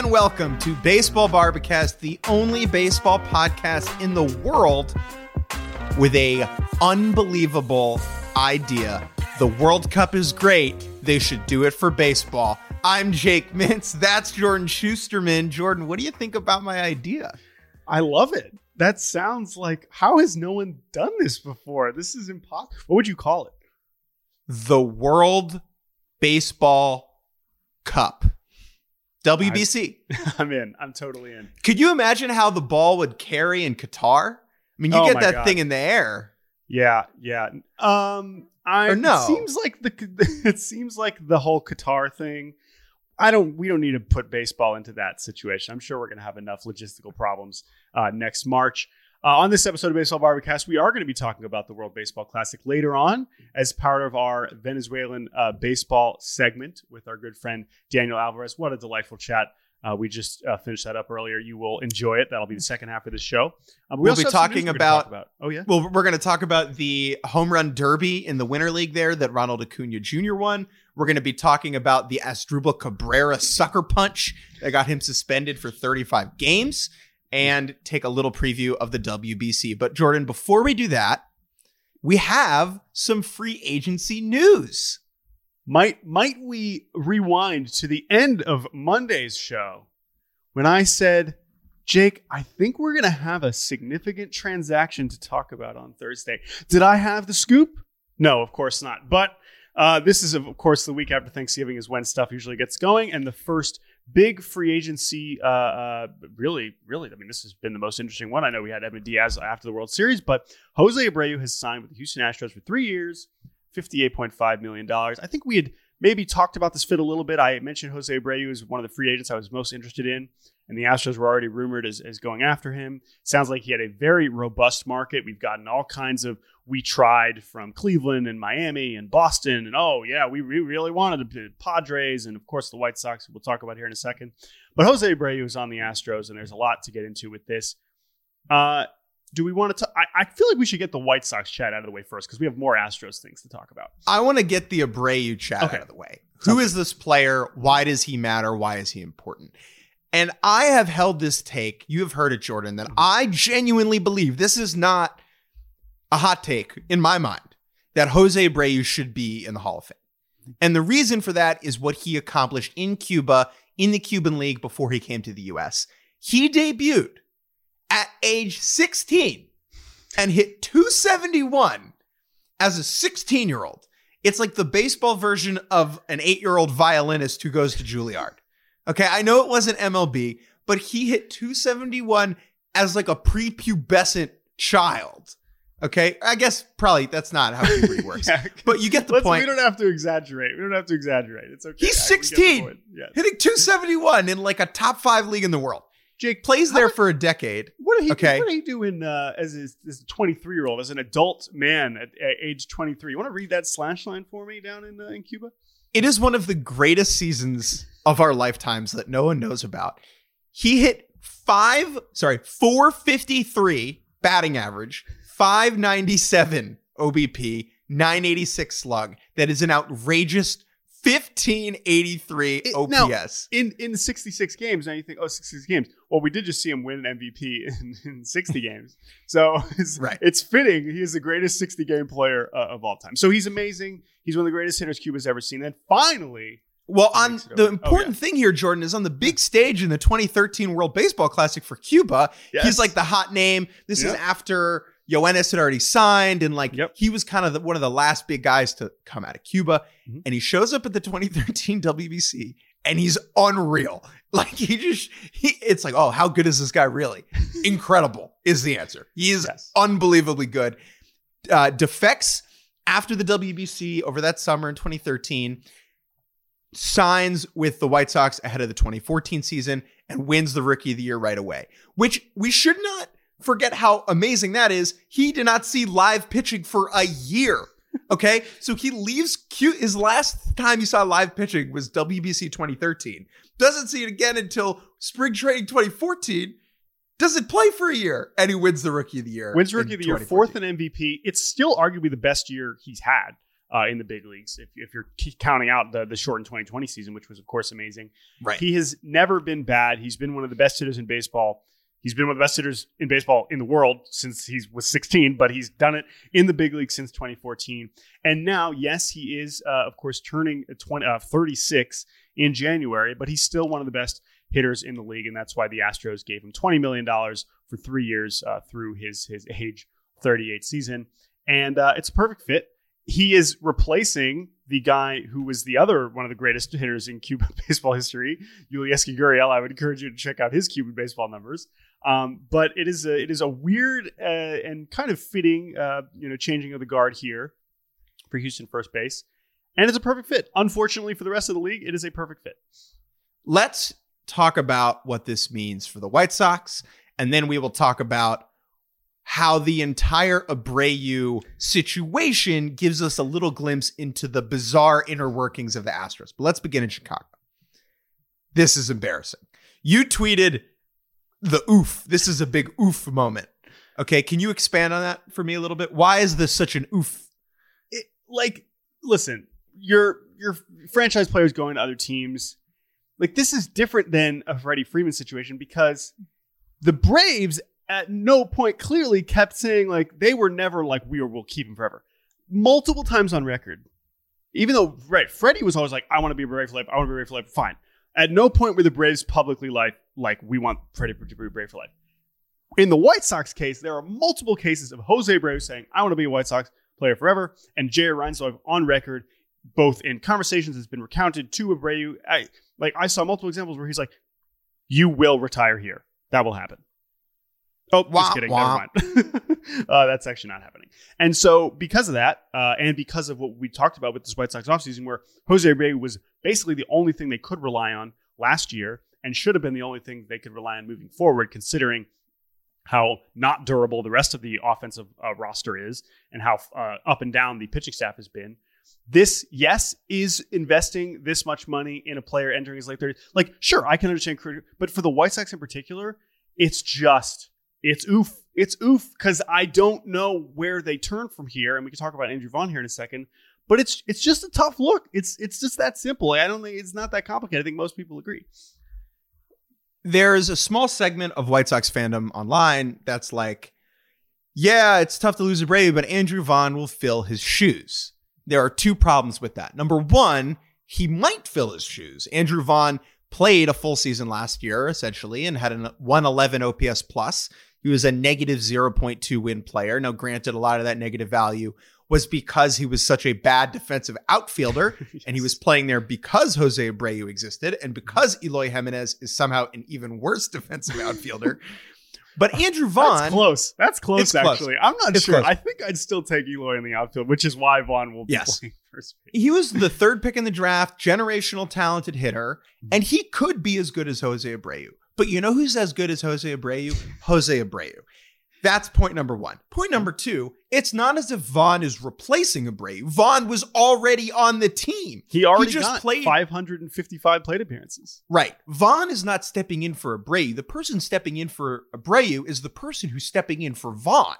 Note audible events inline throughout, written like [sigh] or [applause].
and welcome to Baseball Bar-B-Cast, the only baseball podcast in the world with a unbelievable idea. The World Cup is great. They should do it for baseball. I'm Jake Mintz. That's Jordan Schusterman. Jordan, what do you think about my idea? I love it. That sounds like how has no one done this before? This is impossible. What would you call it? The World Baseball Cup. WBC. [laughs] I'm in. I'm totally in. Could you imagine how the ball would carry in Qatar? I mean, you Oh get that God. thing in the air. Yeah, yeah. Um, I Or no? It seems like the [laughs] it seems like the whole Qatar thing. I don't. We don't need to put baseball into that situation. I'm sure we're going to have enough logistical problems uh, next March. Uh, on this episode of Baseball Bar-B-Cast, we are going to be talking about the World Baseball Classic later on as part of our Venezuelan uh, baseball segment with our good friend Daniel Alvarez. What a delightful chat. Uh, we just uh, finished that up earlier. You will enjoy it. That'll be the second half of the show. Um, we We'll be talking news talk about- Oh yeah. Well, we're going to talk about the home run derby in the Winter League there that Ronald Acuna Jr. won. We're going to be talking about the Asdrubal Cabrera sucker punch that got him suspended for 35 games and take a little preview of the WBC. But Jordan, before we do that, we have some free agency news. Might might we rewind to the end of Monday's show when I said, Jake, I think we're gonna have a significant transaction to talk about on Thursday. Did I have the scoop? No, of course not. But uh, this is of course the week after Thanksgiving is when stuff usually gets going, and the first big free agency. Uh, uh, really, really, I mean, this has been the most interesting one. I know we had Edwin Diaz after the World Series, but Jose Abreu has signed with the Houston Astros for three years, $58.5 million. I think we had maybe talked about this fit a little bit. I mentioned Jose Abreu as one of the free agents I was most interested in, and the Astros were already rumored as, as going after him. Sounds like he had a very robust market. We've gotten all kinds of we tried from Cleveland and Miami and Boston, and oh, yeah, we, we really wanted the Padres, and of course the White Sox, we'll talk about here in a second. But Jose Abreu is on the Astros, and there's a lot to get into with this. Uh, do we want to? I, I feel like we should get the White Sox chat out of the way first because we have more Astros things to talk about. I want to get the Abreu chat Okay. out of the way. Who is this player? Why does he matter? Why is he important? And I have held this take, you have heard it, Jordan, that I genuinely believe this is not a hot take in my mind that Jose Abreu should be in the Hall of Fame. And the reason for that is what he accomplished in Cuba, in the Cuban League before he came to the US. He debuted at age 16 and hit 271 as a 16 year old. It's like the baseball version of an eight year old violinist who goes to Juilliard. Okay, I know it wasn't MLB, but he hit 271 as like a prepubescent child. Okay, I guess probably that's not how puberty [laughs] works, Yeah. but you get the Let's- point. We don't have to exaggerate. We don't have to exaggerate. It's okay. He's I- we get the 16. point. Yeah. Hitting 271 in like a top five league in the world. Jake plays there for a decade. What did he? Okay. What did he do in uh, as his, as a 23 year old, as an adult man at, at age 23? You want to read that slash line for me down in uh, in Cuba? It is one of the greatest seasons of our lifetimes that no one knows about. He hit five, sorry, 453 batting average, 597 OBP, 986 slug. That is an outrageous 1583 It- OPS. now- In in 66 games, now you think, oh, 66 games. Well, we did just see him win an MVP in, in 60 [laughs] games, so it's, Right. it's fitting. He is the greatest 60 game player uh, of all time. So he's amazing. He's one of the greatest hitters Cuba's ever seen. And finally, Well, on the Oh, important thing here, Jordan, is on the big stage in the 2013 World Baseball Classic for Cuba. Yes. He's like the hot name. This is after Yoenis had already signed, and like Yep. he was kind of the, one of the last big guys to come out of Cuba. Mhm. And he shows up at the 2013 [laughs] WBC, and he's unreal. [laughs] Like he just, he, it's like, oh, how good is this guy really? [laughs] Incredible is the answer. He is Yes. unbelievably good. Uh, defects after the WBC over that summer in 2013, signs with the White Sox ahead of the 2014 season and wins the Rookie of the Year right away. Which we should not forget how amazing that is. He did not see live pitching for a year. Okay, [laughs] so he leaves. Q- his last time he saw live pitching was WBC 2013. Doesn't see it again until spring training 2014 doesn't play for a year, and he wins the Rookie of the Year. Wins Rookie of the Year, fourth in MVP. It's still arguably the best year he's had uh, in the big leagues. If, if you're counting out the the shortened 2020 season, which was of course amazing, right? He has never been bad. He's been one of the best hitters in baseball. He's been one of the best hitters in baseball in the world since he was 16, but he's done it in the big league since 2014. And now, yes, he is, uh, of course, turning 20, uh, 36 in January, but he's still one of the best hitters in the league, and that's why the Astros gave him $20 million for three years uh, through his his age 38 season. And uh, it's a perfect fit. He is replacing the guy who was the other one of the greatest hitters in Cuban [laughs] baseball history, Yulieski Gurriel. I would encourage you to check out his Cuban baseball numbers. Um, but it is a it is a weird uh, and kind of fitting, uh, you know, changing of the guard here for Houston first base, and it's a perfect fit. Unfortunately for the rest of the league, it is a perfect fit. Let's talk about what this means for the White Sox, and then we will talk about how the entire Abreu situation gives us a little glimpse into the bizarre inner workings of the Astros. But let's begin in Chicago. This is embarrassing. You tweeted the oof. This is a big oof moment. Okay, can you expand on that for me a little bit? Why is this such an oof? It, like, listen, your your franchise players going to other teams like this is different than a Freddie Freeman situation because the Braves at no point clearly kept saying like they were never like we will keep him forever. Multiple times on record. Even though right, Freddie was always like, I want to be a Brave for life, I want to be a Brave for life. Fine. At no point were the Braves publicly like, like we want Freddie to be Brave for life. In the White Sox case, there are multiple cases of Jose Abreu saying, I want to be a White Sox player forever, and Jerry Reinsdorf on record, both in conversations that's been recounted to Abreu. I, like I saw multiple examples where he's like, "You will retire here. That will happen." Oh, wah, just kidding. Wah. Never mind. [laughs] uh, that's actually not happening. And so, because of that, uh, and because of what we talked about with this White Sox offseason, where Jose Abreu was basically the only thing they could rely on last year and should have been the only thing they could rely on moving forward, considering how not durable the rest of the offensive uh, roster is and how uh, up and down the pitching staff has been. This, yes, is investing this much money in a player entering his late 30s. Like, sure, I can understand, but for the White Sox in particular, it's just, it's oof. It's oof because I don't know where they turn from here. And we can talk about Andrew Vaughn here in a second. But it's it's just a tough look. It's it's just that simple. I don't think it's not that complicated. I think most people agree. There's a small segment of White Sox fandom online that's like, yeah, it's tough to lose a Brave, but Andrew Vaughn will fill his shoes there are two problems with that. Number one, he might fill his shoes. Andrew Vaughn played a full season last year, essentially, and had a 111 OPS plus. He was a negative 0.2 win player. Now, granted, a lot of that negative value was because he was such a bad defensive outfielder yes. [laughs] and he was playing there because Jose Abreu existed and because Eloy Jimenez is somehow an even worse [laughs] defensive [laughs] outfielder. But Andrew Vaughn, that's close. That's close. Actually, close. I'm not it's sure. Close. I think I'd still take Eloy in the outfield, which is why Vaughn will be yes. playing first base. He was the third pick in the draft, generational talented hitter, mm-hmm. and he could be as good as Jose Abreu. But you know who's as good as Jose Abreu? Jose Abreu. That's point number one. Point number two, it's not as if Vaughn is replacing Abreu. Vaughn was already on the team. He already he just played 555 plate appearances. Right. Vaughn is not stepping in for Abreu. The person stepping in for Abreu is the person who's stepping in for Vaughn.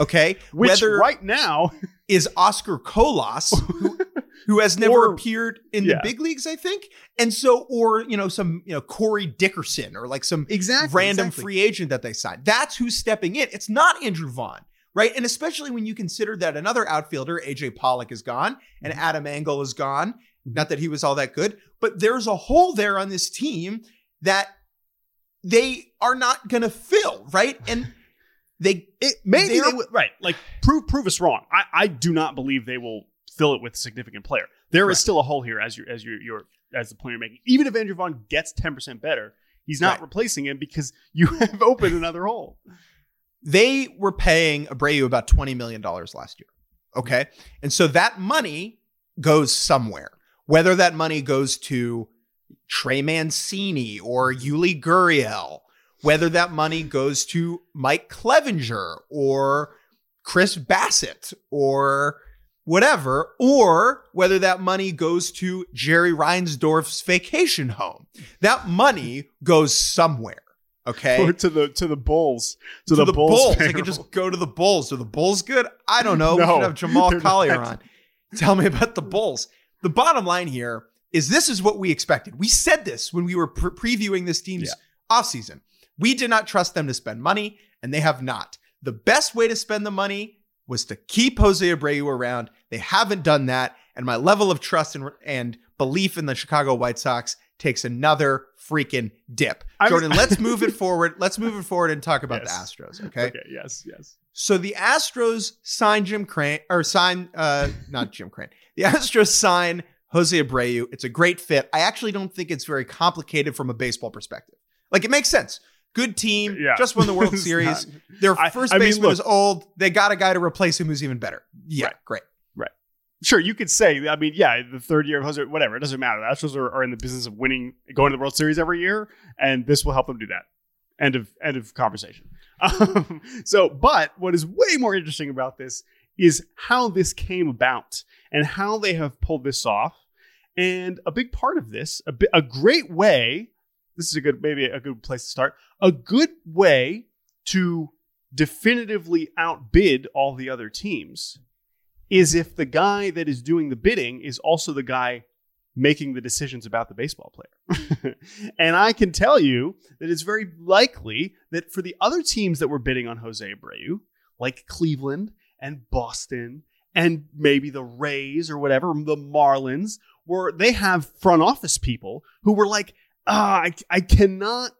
Okay. Which Whether right now is Oscar Colas, who, [laughs] who has never or, appeared in yeah. the big leagues, I think. And so, or, you know, some, you know, Corey Dickerson or like some exactly, random exactly. free agent that they signed. That's who's stepping in. It's not Andrew Vaughn, right? And especially when you consider that another outfielder, AJ Pollock, is gone and mm-hmm. Adam Engel is gone. Not that he was all that good, but there's a hole there on this team that they are not going to fill, right? And they it, maybe they right like prove prove us wrong. I I do not believe they will fill it with a significant player. There right. is still a hole here as you as you your as the point you're making. Even if Andrew Vaughn gets ten percent better, he's not right. replacing him because you [laughs] have opened another hole. They were paying Abreu about twenty million dollars last year. Okay. And so that money goes somewhere, whether that money goes to Trey Mancini or Yuli Gurriel, whether that money goes to Mike Clevinger or Chris Bassitt or whatever, or whether that money goes to Jerry Reinsdorf's vacation home. That money goes somewhere. Okay. Or to the to the Bulls. To, to the, Bulls. Bulls. They could just go to the Bulls. Are the Bulls good? I don't know. we should have Jamal Collier not. on. Tell me about the Bulls. The bottom line here is this is what we expected. We said this when we were pre- previewing this team's offseason. We did not trust them to spend money, and they have not. The best way to spend the money was to keep Jose Abreu around. They haven't done that, and my level of trust and, and belief in the Chicago White Sox takes another freaking dip. I'm- Jordan, let's move it [laughs] forward. Let's move it forward and talk about Yes. the Astros, okay? Okay. Yes. Yes. So the Astros sign Jim Crane or sign uh not Jim Crane. The Astros sign Jose Abreu. It's a great fit. I actually don't think it's very complicated from a baseball perspective. Like it makes sense. Good team, Yeah. just won the World [laughs] Series. not- Their first I mean, baseman look- is old. They got a guy to replace him who's even better. Yeah, Right. great. Right. Sure, you could say. I mean, yeah, the third year of Jose, whatever. It doesn't matter. The Astros are, are in the business of winning, going to the World Series every year, and this will help them do that. End of end of conversation. [laughs] Um, so, but what is way more interesting about this is how this came about and how they have pulled this off. And a big part of this, a, bi- a great way. This is a good, maybe a good place to start. A good way to definitively outbid all the other teams is if the guy that is doing the bidding is also the guy making the decisions about the baseball player. [laughs] and I can tell you that it's very likely that for the other teams that were bidding on Jose Abreu, like Cleveland and Boston and maybe the Rays or whatever, the Marlins, were they have front office people who were like, ah, I, I cannot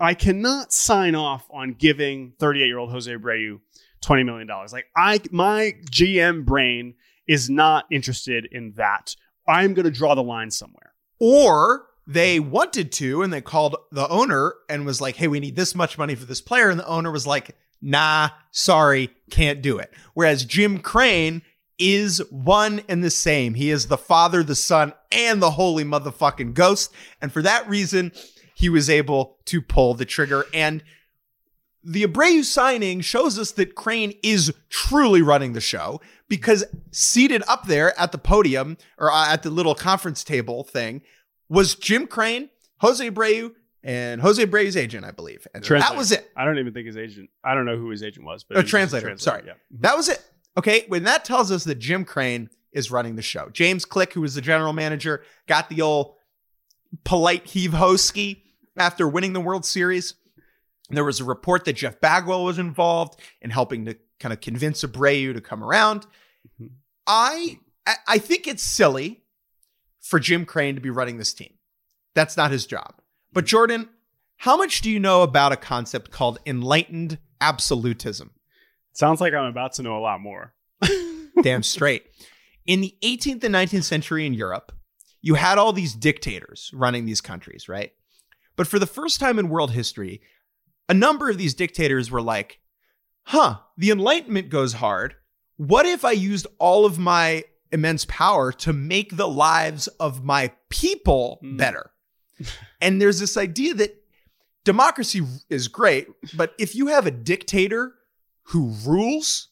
I cannot sign off on giving 38 year old Jose Abreu $20 million. Like I my GM brain is not interested in that. I'm going to draw the line somewhere. Or they wanted to and they called the owner and was like, hey, we need this much money for this player. And the owner was like, nah, sorry, can't do it. Whereas Jim Crane is one and the same. He is the Father, the Son, and the Holy Motherfucking Ghost. And for that reason, he was able to pull the trigger. And the Abreu signing shows us that Crane is truly running the show because seated up there at the podium or uh, at the little conference table thing was Jim Crane, Jose Abreu, and Jose Abreu's agent, I believe. And that was it. I don't even think his agent. I don't know who his agent was, but A was translator, sorry. Yeah. That was it. Okay. When that tells us that Jim Crane is running the show. James Click, who was the general manager, got the old polite heave ho ski after winning the World Series. There was a report that Jeff Bagwell was involved in helping to kind of convince Abreu to come around. Mhm. I I- I think it's silly for Jim Crane to be running this team. That's not his job. But Jordan, how much do you know about a concept called enlightened absolutism? Sounds like I'm about to know a lot more. [laughs] Damn straight. In the 18th and 19th century in Europe, you had all these dictators running these countries, right? But for the first time in world history, a number of these dictators were like, huh, the Enlightenment goes hard. What if I used all of my immense power to make the lives of my people Hmm. better? and there's this idea that democracy is great, but if you have a dictator who rules,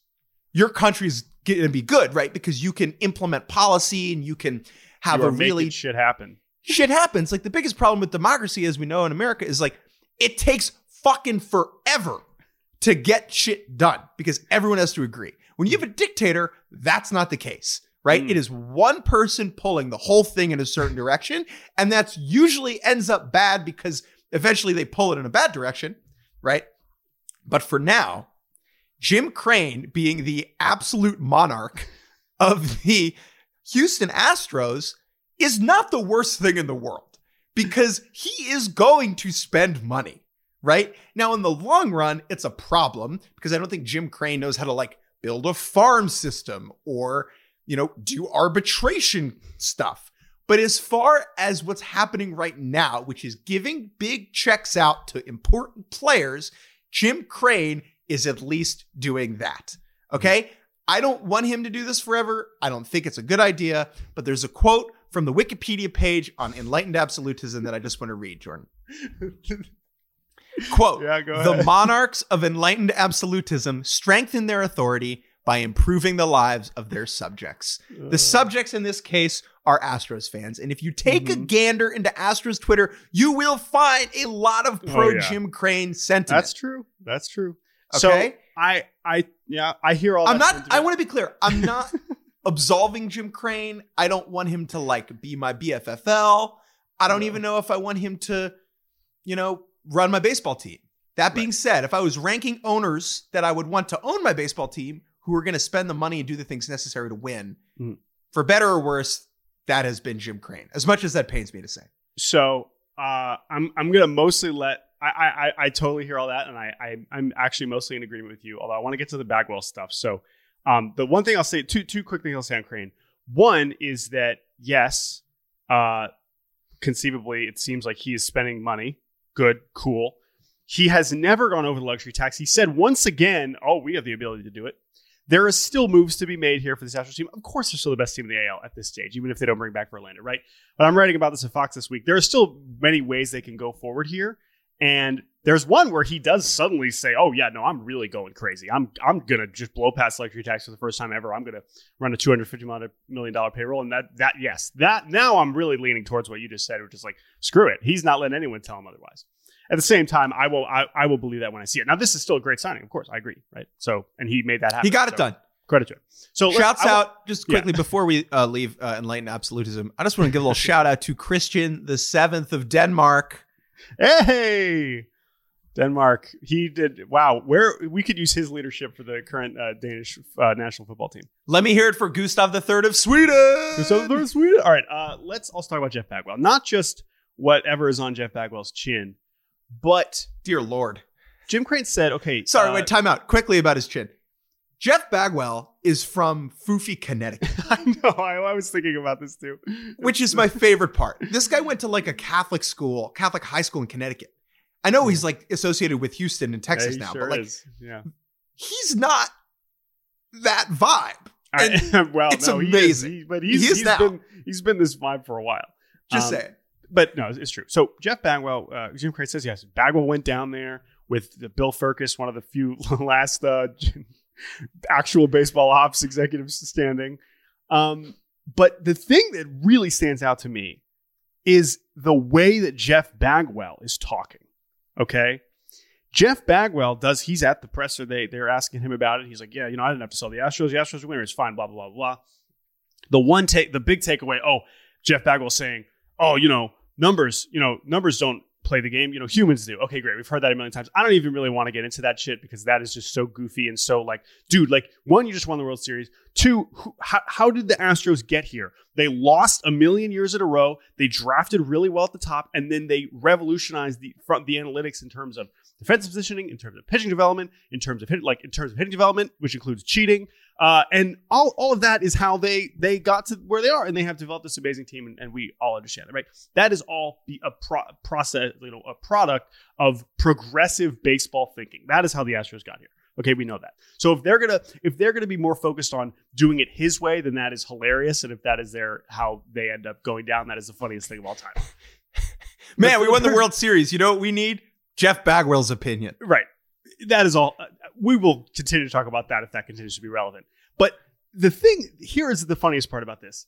your country is going to be good, right? Because you can implement policy and you can have You a really shit happen. shit happens. Like the biggest problem with democracy, as we know in America, is like it takes fucking forever to get shit done because everyone has to agree. When you have a dictator, that's not the case, right? Mm. It is one person pulling the whole thing in a certain direction, and that's usually ends up bad because eventually they pull it in a bad direction, right? But for now, Jim Crane being the absolute monarch of the Houston Astros is not the worst thing in the world because he is going to spend money, right? Now, in the long run, it's a problem because I don't think Jim Crane knows how to like build a farm system or, you know, do arbitration stuff. But as far as what's happening right now, which is giving big checks out to important players, Jim Crane is at least doing that. Okay. I don't want him to do this forever. I don't think it's a good idea. But there's a quote from the Wikipedia page on enlightened absolutism that I just want to read, Jordan. [laughs] Quote Yeah, The monarchs of enlightened absolutism strengthen their authority by improving the lives of their subjects. The subjects in this case are Astros fans. And if you take a Mhm. gander into Astros Twitter, you will find a lot of pro Oh, yeah. Jim Crane sentiment. That's true. That's true. Okay. So I, I, yeah, I hear all. I'm that not. I want to be clear. I'm [laughs] not absolving Jim Crane. I don't want him to like be my BFFL. I don't No. even know if I want him to, you know, run my baseball team. That being said, if I was ranking owners that I would want to own my baseball team who are going to spend the money and do the things necessary to win, Mhm. for better or worse, that has been Jim Crane. As much as that pains me to say. So uh, I'm I'm gonna mostly let I, I I- totally hear all that, and I, I I'm actually mostly in agreement with you. Although I want to get to the Bagwell stuff. So um, the one thing I'll say, two two quick things I'll say on Crane. One is that yes, uh, conceivably it seems like he is spending money. Good, cool. He has never gone over the luxury tax. He said once again, "Oh, we have the ability to do it." There is still moves to be made here for this Astros team. Of course, they're still the best team in the AL at this stage, even if they don't bring back Verlander, right? But I'm writing about this at Fox this week. There are still many ways they can go forward here. And there's one where he does suddenly say, "Oh yeah, no, I'm really going crazy. I'm I'm gonna just blow past luxury tax for the first time ever. I'm gonna run a 250 million dollar payroll." And that that yes, that now I'm really leaning towards what you just said, which is like, screw it. He's not letting anyone tell him otherwise. At the same time, I will I, I will believe that when I see it. Now this is still a great signing, of course. I agree, right? So and he made that happen. He got it So, done. Credit to him. So Shouts will- out just quickly before we uh, leave uh, enlightened absolutism. I just want to give a little [laughs] shout out to Christian the Seventh of Denmark. Hey, Denmark. He did. Wow. Where we could use his leadership for the current uh, Danish uh, national football team. Let me hear it for Gustav the Third of Sweden. So they're Sweden. All right. Uh, let's also talk about Jeff Bagwell. Not just whatever is on Jeff Bagwell's chin, but Dear Lord. Jim Crane said, "Okay, Sorry, uh, wait, time out. Quickly about his chin. Jeff Bagwell is from Foofy, Connecticut, [laughs] I know. I, I was thinking about this too. which is my favorite part. This guy went to like a Catholic school, Catholic high school in Connecticut. I know he's like associated with Houston and Yeah, Texas he now, sure but like is. Yeah. he's not that vibe. I- [laughs] well, it's no, he is- amazing. he- but he's, He is he's been he's been this vibe for a while. Just Um, saying. but no, it's true. So Jeff Bagwell, uh, Jim Crane says yes. Bagwell went down there with the Bill Firkus, one of the few [laughs] last uh, actual baseball ops executives standing. Um, but the thing that really stands out to me is the way that Jeff Bagwell is talking. Okay. Jeff Bagwell does, he's at the presser. They, they're asking him about it. He's like, yeah, you know, I didn't have to sell the Astros. The Astros are winners. Fine, blah, blah, blah, blah. The one take, the big takeaway, oh, Jeff Bagwell saying, oh, you know, numbers, you know, numbers don't play the game. You know, humans do. Okay, great. We've heard that a million times. I don't even really want to get into that shit because that is just so goofy and so like, dude, like one, you just won the World Series. Two, who, how, how did the Astros get here? They lost a million years in a row. They drafted really well at the top, and then they revolutionized the front the analytics in terms of defensive positioning, in terms of pitching development, in terms of hit, like in terms of hitting development, which includes cheating. Uh, and all, all of that is how they they got to where they are, and they have developed this amazing team, and, and we all understand it, right? That is all be a pro- process, you know, a product of progressive baseball thinking. That is how the Astros got here. Okay, we know that. So if they're gonna if they're gonna be more focused on doing it his way, then that is hilarious. And if that is their how they end up going down, that is the funniest thing of all time. [laughs] Man, we won the World Series. You know what we need? Jeff Bagwell's opinion. Right. That is all. uh, We will continue to talk about that if that continues to be relevant. But the thing here is the funniest part about this.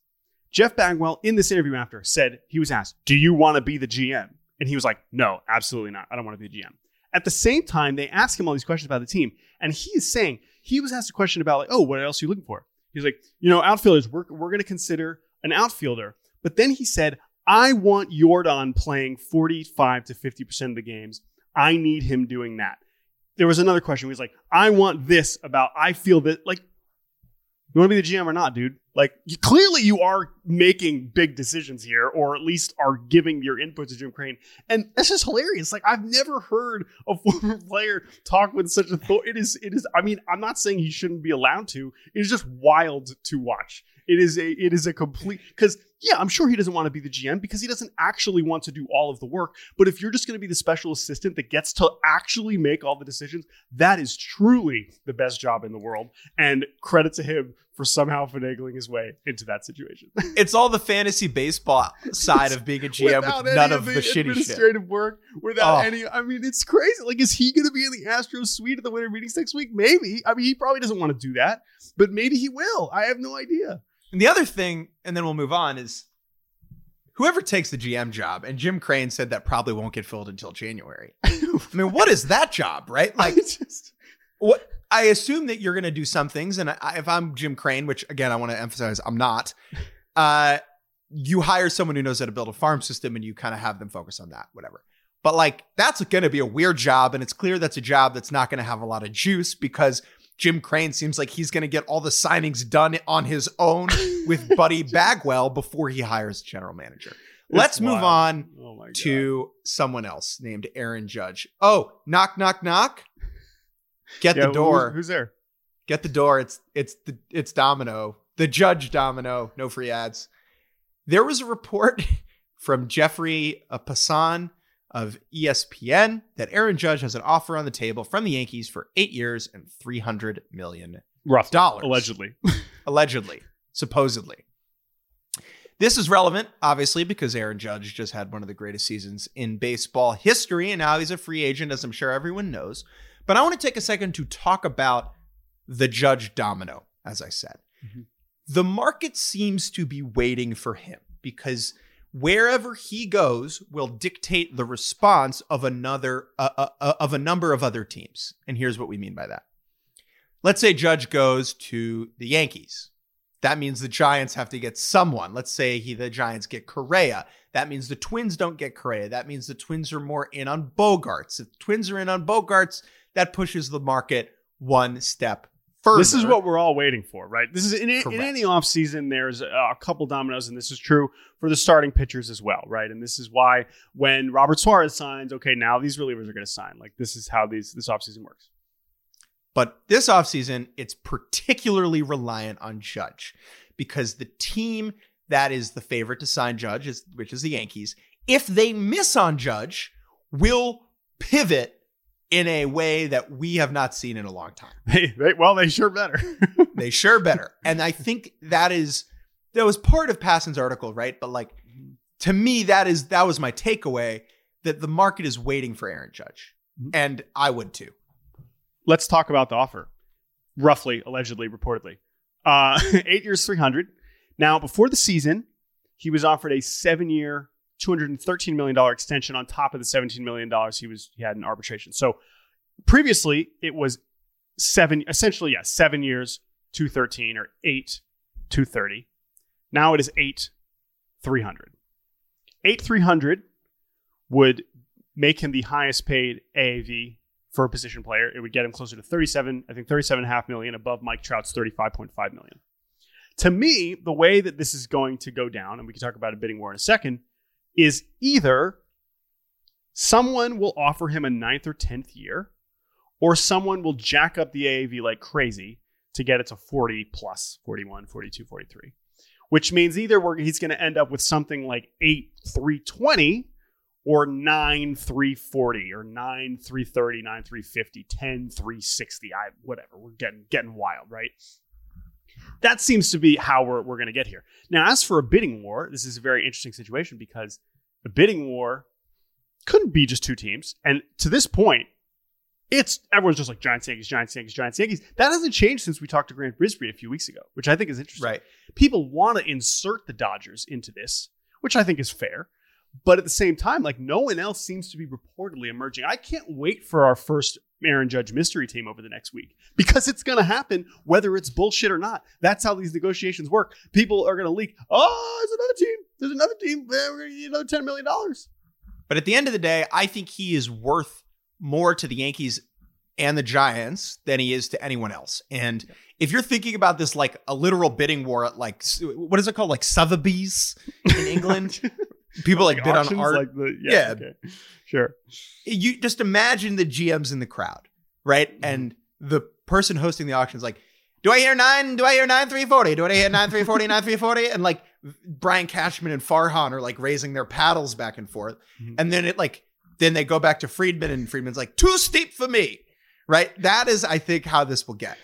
Jeff Bagwell, in this interview after, said he was asked, Do you want to be the GM? And he was like, No, absolutely not. I don't want to be the GM. At the same time, they ask him all these questions about the team. And he is saying, he was asked a question about, like, oh, what else are you looking for? He's like, you know, outfielders, we're, we're going to consider an outfielder. But then he said, I want Yordan playing 45 to 50% of the games. I need him doing that. There was another question. He was like, I want this about, I feel that, like, you want to be the GM or not, dude? Like, you, clearly you are making big decisions here, or at least are giving your input to Jim Crane. And that's just hilarious. Like, I've never heard a [laughs] former player talk with such authority. It is, it is, I mean, I'm not saying he shouldn't be allowed to. It is just wild to watch. It is a, it is a complete, because yeah, I'm sure he doesn't want to be the GM because he doesn't actually want to do all of the work. But if you're just going to be the special assistant that gets to actually make all the decisions, that is truly the best job in the world. And credit to him for somehow finagling his way into that situation. [laughs] It's all the fantasy baseball side of being a GM Without with none of the, shitty shit. administrative work, without Oh. any. I mean, it's crazy. Like, is he going to be in the Astros suite at the winter meetings next week? Maybe. I mean, he probably doesn't want to do that, but maybe he will. I have no idea. And the other thing, and then we'll move on, is whoever takes the GM job, and Jim Crane said that probably won't get filled until January. [laughs] I mean, what is that job, right? Like, I just. what I assume that you're going to do some things, and I, if I'm Jim Crane, which again I want to emphasize, I'm not. [laughs] Uh, you hire someone who knows how to build a farm system, and you kind of have them focus on that, whatever. But like, that's going to be a weird job, and it's clear that's a job that's not going to have a lot of juice because Jim Crane seems like he's going to get all the signings done on his own with [laughs] Buddy Bagwell before he hires a general manager. Let's It's move on Oh to someone else named Aaron Judge. Oh, knock, knock, knock. Get Yeah, the door. Who's, there? Get the door. It's it's the it's Domino. The Judge Domino. No free ads. There was a report [laughs] from Jeffrey Passan of ESPN that Aaron Judge has an offer on the table from the Yankees for eight years and three hundred million Rough dollars. allegedly. [laughs] allegedly, supposedly. This is relevant, obviously, because Aaron Judge just had one of the greatest seasons in baseball history, and now he's a free agent, as I'm sure everyone knows. But I want to take a second to talk about the Judge domino, as I said. Mhm. The market seems to be waiting for him because wherever he goes will dictate the response of another uh, uh, uh, of a number of other teams. And here's what we mean by that. Let's say Judge goes to the Yankees. That means the Giants have to get someone. Let's say he the Giants get Correa. That means the Twins don't get Correa. That means the Twins are more in on Bogaerts. If Twins are in on Bogaerts, that pushes the market one step further. This is what we're all waiting for, right? This is in, in Correct. any offseason, there's a, a couple dominoes, and this is true for the starting pitchers as well, right? And this is why when Robert Suarez signs, okay, now these relievers are going to sign. Like this is how these this offseason works. But this offseason, it's particularly reliant on Judge because the team that is the favorite to sign Judge, is, which is the Yankees, if they miss on Judge, will pivot in a way that we have not seen in a long time. They, they, well, they sure better. [laughs] [laughs] They sure better. And I think that is that was part of Passan's article, right? But like to me, that is that was my takeaway that the market is waiting for Aaron Judge. Mhm. And I would too. Let's talk about the offer. Roughly, allegedly, reportedly, uh, [laughs] eight years, three hundred. Now, before the season, he was offered a seven-year, two hundred and thirteen million dollar extension on top of the seventeen million dollars he was he had in arbitration. So previously, it was seven, essentially, yeah, seven years, two thirteen or eight, two thirty. Now it is eight, three hundred. Eight three hundred would make him the highest paid AAV for a position player. It would get him closer to 37, I think 37.5 million above Mike Trout's 35.5 million. To me, the way that this is going to go down, and we can talk about a bidding war in a second, is either someone will offer him a ninth or 10th year, or someone will jack up the AAV like crazy to get it to 40 plus 41, 42, 43. Which means either he's going to end up with something like 8 320 or 9 340 or 9 330 9 350 10 360 i whatever we're getting getting wild right that seems to be how we're, we're going to get here now as for a bidding war this is a very interesting situation because a bidding war couldn't be just two teams and to this point it's everyone's just like giants yankees giants yankees giants yankees that hasn't changed since we talked to grant brisbee a few weeks ago which i think is interesting Right. people want to insert the Dodgers into this, which I think is fair. But at the same time, like no one else seems to be reportedly emerging. I can't wait for our first Aaron Judge mystery team over the next week because it's going to happen whether it's bullshit or not. That's how these negotiations work. People are going to leak, oh, there's another team. There's another team. We're going to need another $10 million. But at the end of the day, I think he is worth more to the Yankees and the Giants than he is to anyone else. And if you're thinking about this like a literal bidding war at like what is it called like Sotheby's in [laughs] England, people like, bid on art. Like the, yeah. Yeah. Okay. Sure. you just imagine the GMs in the crowd, right? Mm-hmm. And the person hosting the auction is like, "Do I hear nine? Do I hear nine three forty? Do I hear nine three forty? [laughs] Nine three forty?" And like Brian Cashman and Farhan are like raising their paddles back and forth. Mhm. And then it like, then they go back to Friedman and Friedman's like, too steep for me. Right. That is, I think, how this will get.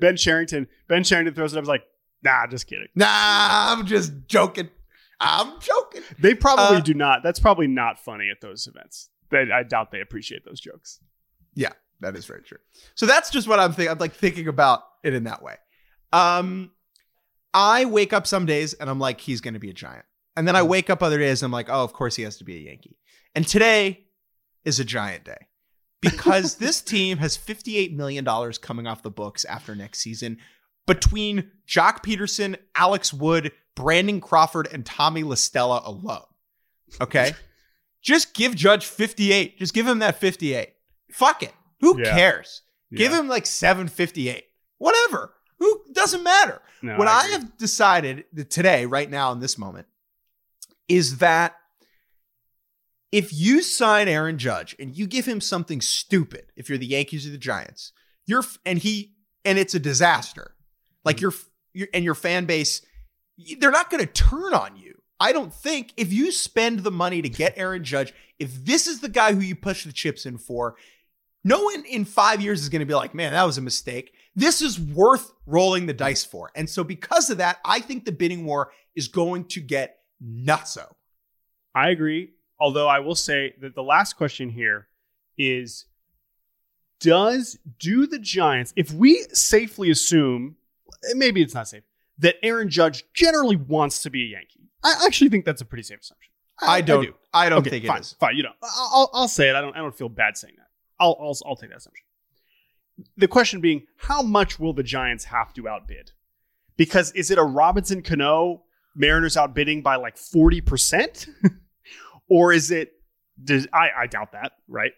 Ben Cherington. Ben Cherington throws it up. He's like, nah, just kidding. Nah, I'm just joking. I'm joking. They probably Uh, do not. That's probably not funny at those events. They, I doubt they appreciate those jokes. Yeah, that is very true. So that's just what I'm thinking. I'm like thinking about it in that way. Um, I wake up some days and I'm like, he's going to be a giant. And then I wake up other days and I'm like, oh, of course he has to be a Yankee. And today is a giant day because [laughs] this team has $58 million coming off the books after next season between Joc Pederson, Alex Wood, Brandon Crawford, and Tommy LaStella alone. Okay. [laughs] Just give Judge 58. Just give him that 58. Fuck it. Who Yeah. cares? Give him like 758. Whatever. Who doesn't matter. No, what I, agree. have decided today, right now, in this moment, is that if you sign Aaron Judge and you give him something stupid, if you're the Yankees or the Giants, you're and he and it's a disaster. Like your your and your fan base, they're not going to turn on you. I don't think if you spend the money to get Aaron Judge, if this is the guy who you push the chips in for, no one in five years is going to be like, man, that was a mistake. This is worth rolling the dice for. And so, because of that, I think the bidding war is going to get nutso. I agree. Although I will say that the last question here is does do the Giants, if we safely assume, Eh, maybe it's not safe, that Aaron Judge generally wants to be a Yankee. I actually think that's a pretty safe assumption. I don't. do. I, don't okay, think fine, it is. Fine, you know, I'll, I'll- say it. I don't. I don't feel bad saying that. I'll, I'll I'll take that assumption. The question being, how much will the Giants have to outbid? Because is it a Robinson Cano Mariners outbidding by like forty percent, [laughs] or is it? Does, I I doubt that, right?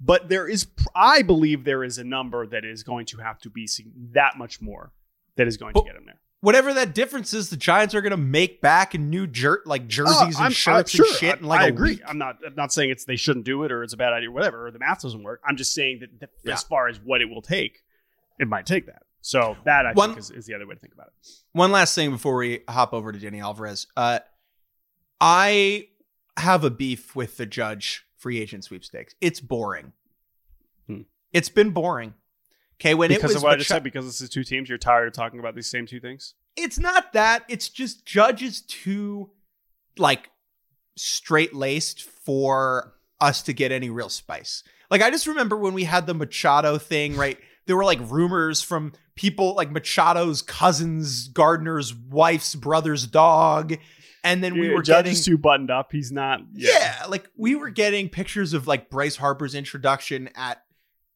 But there is, I believe there is a number that is going to have to be that much more that is going to get him there. Whatever that difference is, the Giants are going to make back in new jer- like jerseys Oh, and I'm- shirts uh, sure. and shit. I, like I agree. week. I'm not. I'm not saying it's they shouldn't do it or it's a bad idea or whatever. Or the math doesn't work. I'm just saying that, that Yeah. as far as what it will take, it might take that. So that I One- think is, is the other way to think about it. One last thing before we hop over to Jenny Alvarez. Uh, I have a beef with the judge free agent sweepstakes. It's boring. Hmm. It's been boring. Okay, when because it was of what I just said. Because this is two teams. You're tired of talking about these same two things. it's not that. It's just Judge is too like straight laced for us to get any real spice. Like I just remember when we had the Machado thing, right? There were like rumors from people like Machado's cousins, Gardner's wife's brother's dog, and then we Yeah, were Judge getting is too buttoned up. He's not. yeah. like we were getting pictures of like Bryce Harper's introduction at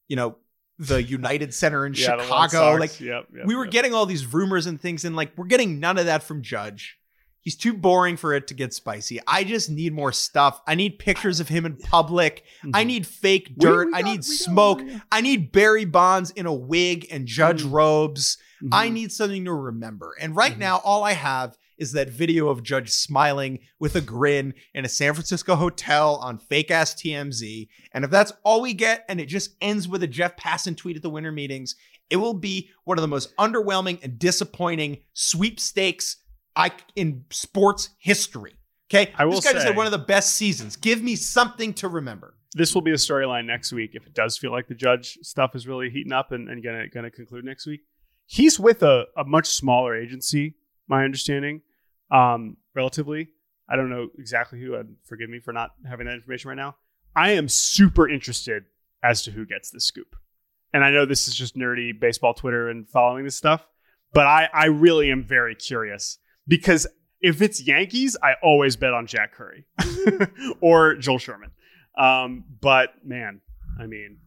you know the United Center in [laughs] Yeah, Chicago. Like Yep, yep, we were yep. getting all these rumors and things, and like we're getting none of that from Judge. He's too boring for it to get spicy. I just need more stuff. I need pictures of him in public. I Mhm. need fake dirt. we I need we got smoke. I need Barry Bonds in a wig and Judge Mhm. robes. I Mhm. need something to remember. And right Mhm. now, all I have is that video of Judge smiling with a grin in a San Francisco hotel on fake ass TMZ. And if that's all we get, and it just ends with a Jeff Passan tweet at the winter meetings, it will be one of the most underwhelming and disappointing sweepstakes I in sports history. Okay, I will this guy just say- had one of the best seasons. Give me something to remember. this will be a storyline next week if it does feel like the judge stuff is really heating up and, and gonna gonna conclude next week. He's with a, a much smaller agency, my understanding, um, relatively. I don't know exactly who, and forgive me for not having that information right now. I am super interested as to who gets the scoop. And I know this is just nerdy baseball Twitter and following this stuff, but I, I really am very curious because if it's Yankees, I always bet on Jack Curry [laughs] or Joel Sherman. Um, but man, I mean,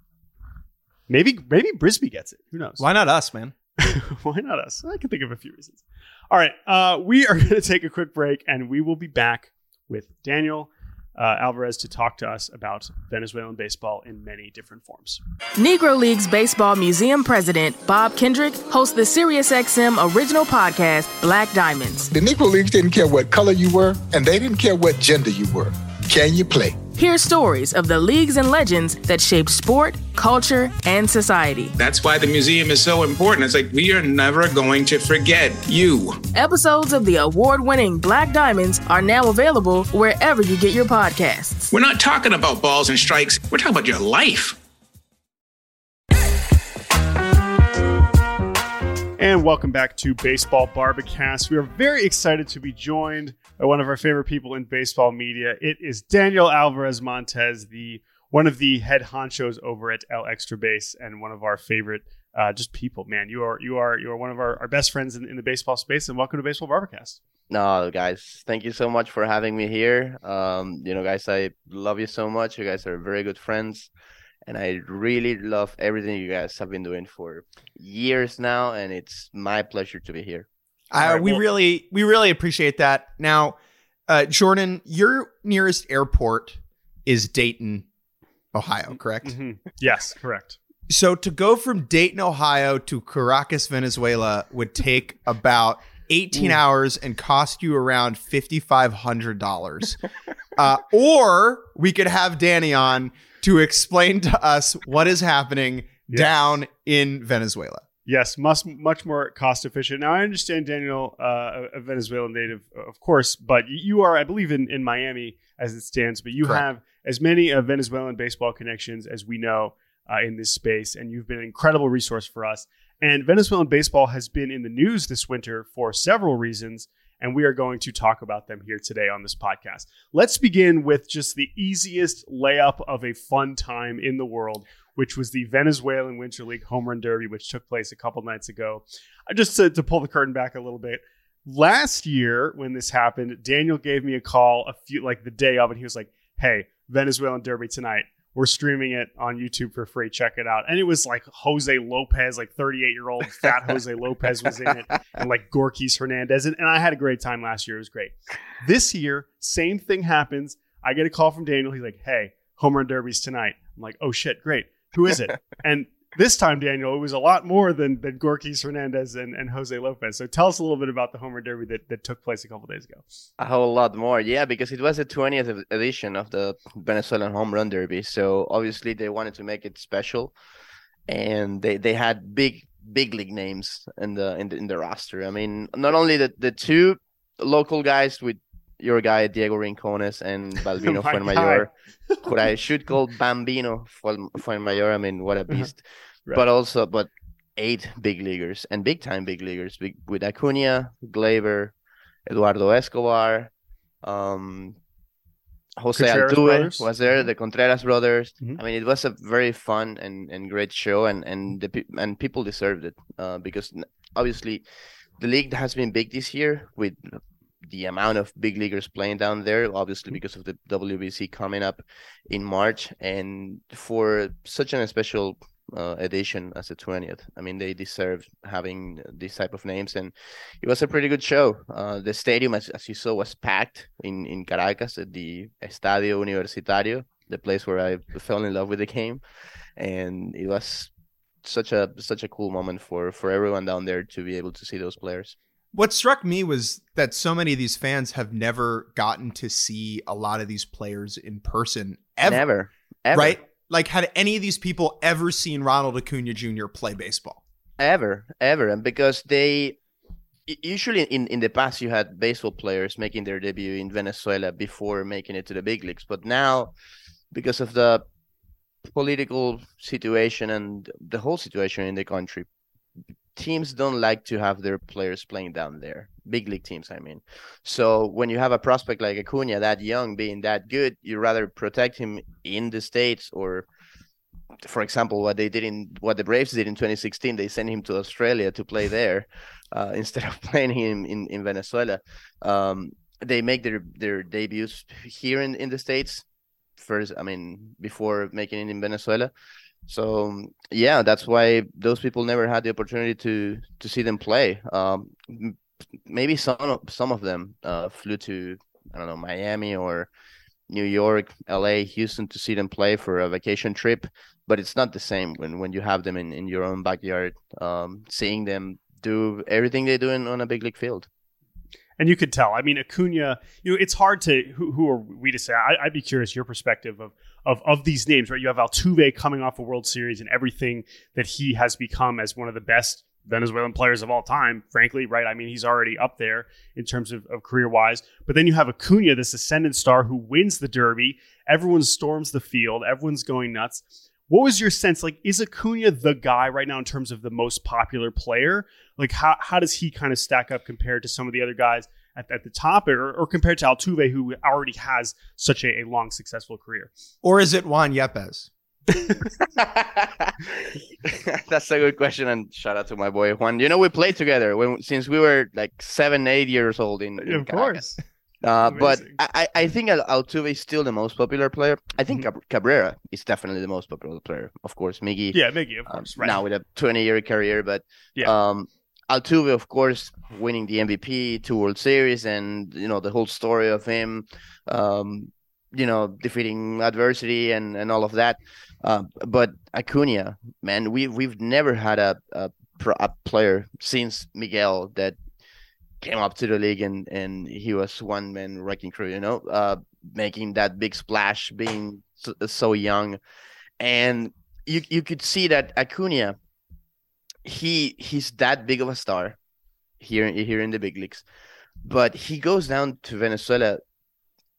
maybe maybe Brisbee gets it. Who knows? Why not us, man? [laughs] Why not us? I can think of a few reasons. All right, uh, we are [laughs] going to take a quick break, and we will be back with Daniel uh, Alvarez to talk to us about Venezuelan baseball in many different forms. Negro Leagues Baseball Museum President Bob Kendrick hosts the SiriusXM original podcast, Black Diamonds. The Negro Leagues didn't care what color you were, and they didn't care what gender you were. Can you play? Hear stories of the leagues and legends that shaped sport, culture, and society. That's why the museum is so important. It's like we are never going to forget you. Episodes of the award winning Black Diamonds are now available wherever you get your podcasts. We're not talking about balls and strikes, we're talking about your life. And welcome back to Baseball Bar-B-Cast. We are very excited to be joined by one of our favorite people in baseball media. It is Daniel Alvarez Montes, the one of the head honchos over at El Extrabase, and one of our favorite uh, just people. Man, you are you are you are one of our, our best friends in, in the baseball space. And welcome to Baseball Bar-B-Cast. No, guys, thank you so much for having me here. Um, you know, guys, I love you so much. You guys are very good friends and I really love everything you guys have been doing for years now, and it's my pleasure to be here. Uh, right, we well, really, we really appreciate that. Now, uh, Jordan, your nearest airport is Dayton, Ohio, correct? Mm-hmm. Yes, correct. So to go from Dayton, Ohio to Caracas, Venezuela would take about 18 Ooh. hours and cost you around $5,500. uh, or we could have Danny on to explain to us what is happening yes. down in Venezuela. Yes, much much more cost efficient. Now I understand Daniel, uh, a Venezuelan native, of course, but you are, I believe, in, in Miami as it stands. But you Correct. have as many uh, Venezuelan baseball connections as we know uh, in this space, and you've been an incredible resource for us. And Venezuelan baseball has been in the news this winter for several reasons and we are going to talk about them here today on this podcast. Let's begin with just the easiest layup of a fun time in the world, which was the Venezuelan Winter League Home Run Derby, which took place a couple nights ago. I just to, to pull the curtain back a little bit, last year when this happened, Daniel gave me a call a few like the day of, and he was like, "Hey, Venezuelan Derby tonight." We're streaming it on YouTube for free. Check it out. And it was like Jose Lopez, like 38 year old [laughs] fat Jose Lopez was in it, and like Gorkys Hernandez. And, and I had a great time last year. It was great. This year, same thing happens. I get a call from Daniel. He's like, hey, home run derbies tonight. I'm like, oh shit, great. Who is it? [laughs] And this time, Daniel, it was a lot more than, than Gorkys Hernandez and, and Jose Lopez. So tell us a little bit about the Homer Derby that, that took place a couple days ago. A whole lot more, yeah, because it was the 20th edition of the Venezuelan Home Run Derby. So obviously they wanted to make it special, and they, they had big big league names in the in the, in the roster. I mean, not only the the two local guys with your guy Diego Rincones and [laughs] Balbino Fuenmayor, who I should call [laughs] Bambino Fuenmayor. I mean, what a uh-huh. Right. But also, but eight big leaguers and big time big leaguers big, with Acuna, Gleyber, Eduardo Escobar, um, Jose Contreras Altuve brothers. was there, the Contreras brothers. Mm-hmm. I mean, it was a very fun and, and great show, and and the and people deserved it uh, because obviously the league has been big this year with the amount of big leaguers playing down there, obviously because of the WBC coming up in March, and for such an special uh, edition as the 20th. I mean, they deserve having these type of names, and it was a pretty good show. Uh, the stadium, as, as you saw, was packed in, in Caracas at the Estadio Universitario, the place where I fell in love with the game, and it was such a such a cool moment for for everyone down there to be able to see those players. What struck me was that so many of these fans have never gotten to see a lot of these players in person ever. Never. Ever. Right? Like, had any of these people ever seen Ronald Acuna Jr. play baseball? Ever, ever. And because they usually in, in the past you had baseball players making their debut in Venezuela before making it to the big leagues. But now because of the political situation and the whole situation in the country, teams don't like to have their players playing down there. Big league teams, I mean. So when you have a prospect like Acuna that young, being that good, you rather protect him in the states or for example, what they did in what the Braves did in 2016, they sent him to Australia to play there [laughs] uh, instead of [laughs] playing him in, in Venezuela. Um, they make their their debuts here in, in the states first. I mean, before making it in Venezuela. So yeah, that's why those people never had the opportunity to to see them play. Um, maybe some of, some of them uh, flew to I don't know Miami or New York, LA, Houston to see them play for a vacation trip, but it's not the same when when you have them in in your own backyard, um, seeing them do everything they do in, on a big league field. And you could tell. I mean, Acuna. You know, it's hard to who, who are we to say. I, would be curious your perspective of of of these names. Right, you have Altuve coming off a World Series and everything that he has become as one of the best Venezuelan players of all time, frankly, right? I mean, he's already up there in terms of, of career wise. But then you have Acuna, this ascendant star who wins the Derby. Everyone storms the field, everyone's going nuts. What was your sense? Like, is Acuna the guy right now in terms of the most popular player? Like, how, how does he kind of stack up compared to some of the other guys at, at the top or, or compared to Altuve, who already has such a, a long, successful career? Or is it Juan Yepez? [laughs] That's a good question, and shout out to my boy Juan. You know, we played together when since we were like seven, eight years old. In, in of course. Uh, but I, I think Altuve is still the most popular player. I think mm-hmm. Cabrera is definitely the most popular player. Of course, Miggy. Yeah, Miggy, of um, course. Um, right. Now with a 20 year career, but yeah. um, Altuve, of course, winning the MVP, two World Series, and you know the whole story of him, um, you know, defeating adversity and and all of that. Uh, but Acuna, man, we we've never had a, a a player since Miguel that came up to the league and and he was one man wrecking crew, you know, uh, making that big splash, being so, so, young, and you you could see that Acuna, he he's that big of a star here here in the big leagues, but he goes down to Venezuela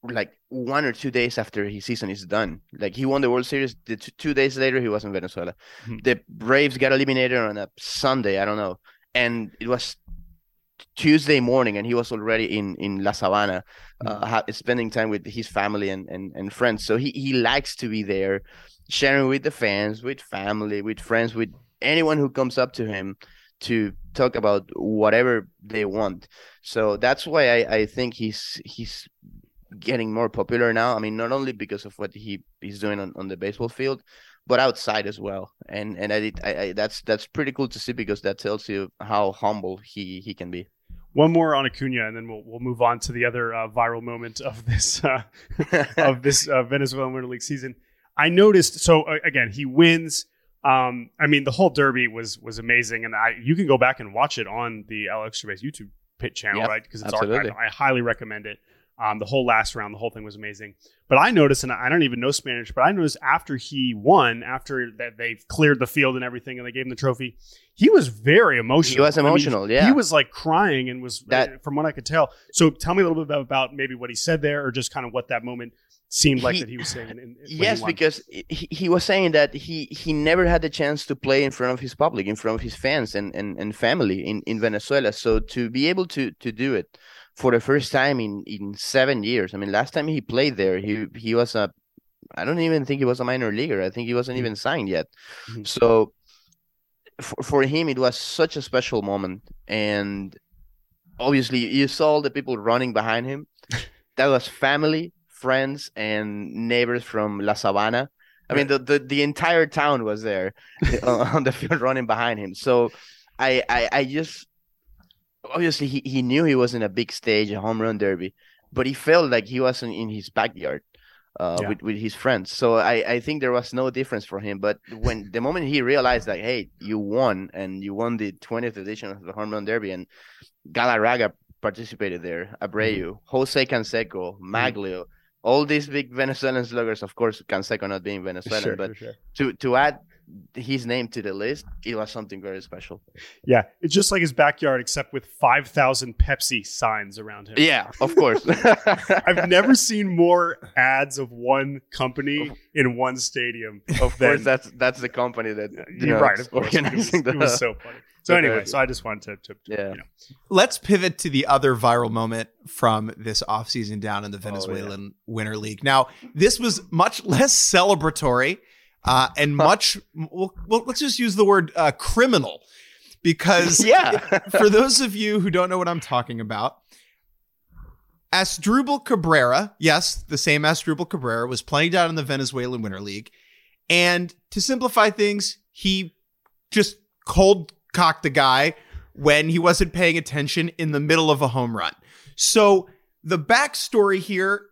like one or two days after his season is done. Like he won the World Series. The t- two days later, he was in Venezuela. Mm-hmm. The Braves got eliminated on a Sunday. I don't know, and it was Tuesday morning, and he was already in in La Sabana, uh, mm-hmm. ha- spending time with his family and, and and friends. So he he likes to be there, sharing with the fans, with family, with friends, with anyone who comes up to him to talk about whatever they want. So that's why I, I think he's he's getting more popular now. I mean, not only because of what he he's doing on, on the baseball field, but outside as well. And and I, I, I that's that's pretty cool to see because that tells you how humble he he can be. One more on Acuna, and then we'll we'll move on to the other uh, viral moment of this uh, [laughs] of this uh, Venezuelan Winter League season. I noticed. So uh, again, he wins. Um, I mean, the whole Derby was was amazing, and I you can go back and watch it on the Extrabase YouTube pit channel, yep, right? Because it's archived. I highly recommend it. Um, the whole last round, the whole thing was amazing. But I noticed, and I don't even know Spanish, but I noticed after he won, after that they cleared the field and everything, and they gave him the trophy, he was very emotional. He was emotional, I mean, yeah. He was like crying and was, that, from what I could tell. So tell me a little bit about, maybe what he said there, or just kind of what that moment seemed like he, that he was saying. In, in, yes, because he, he was saying that he he never had the chance to play in front of his public, in front of his fans and and, and family in, in Venezuela. So to be able to to do it for the first time in in seven years. I mean, last time he played there, he he was a I don't even think he was a minor leaguer. I think he wasn't mm-hmm. even signed yet. Mm-hmm. So for, for him, it was such a special moment. And obviously, you saw all the people running behind him. [laughs] that was family, friends, and neighbors from La Sabana. I mean, the, the, the entire town was there [laughs] on the field running behind him. So I, I, I just obviously he, he knew he was in a big stage, a home run derby, but he felt like he wasn't in his backyard uh, yeah. with, with his friends. So I, I think there was no difference for him. But when the moment he realized that, hey, you won and you won the 20th edition of the home run derby and Galarraga participated there, Abreu, mm-hmm. Jose Canseco, Magglio, mm-hmm. all these big Venezuelan sluggers, of course, Canseco not being Venezuelan, sure, but sure. to, to add his name to the list, it was something very special. Yeah, it's just like his backyard, except with five thousand Pepsi signs around him. Yeah, of course. [laughs] I've never seen more ads of one company in one stadium. Of than, course, that's that's the company that you know, right. Of course, it was, the, it was so funny. So anyway, so I just wanted to, to yeah. You know. Let's pivot to the other viral moment from this offseason down in the Venezuelan oh, yeah. Winter League. Now, this was much less celebratory uh, and much. Well, well, let's just use the word uh, criminal, because [laughs] yeah, [laughs] for those of you who don't know what I'm talking about, Asdrubal Cabrera, yes, the same Asdrubal Cabrera was playing down in the Venezuelan Winter League, and to simplify things, he just cold cocked the guy when he wasn't paying attention in the middle of a home run. So the backstory here,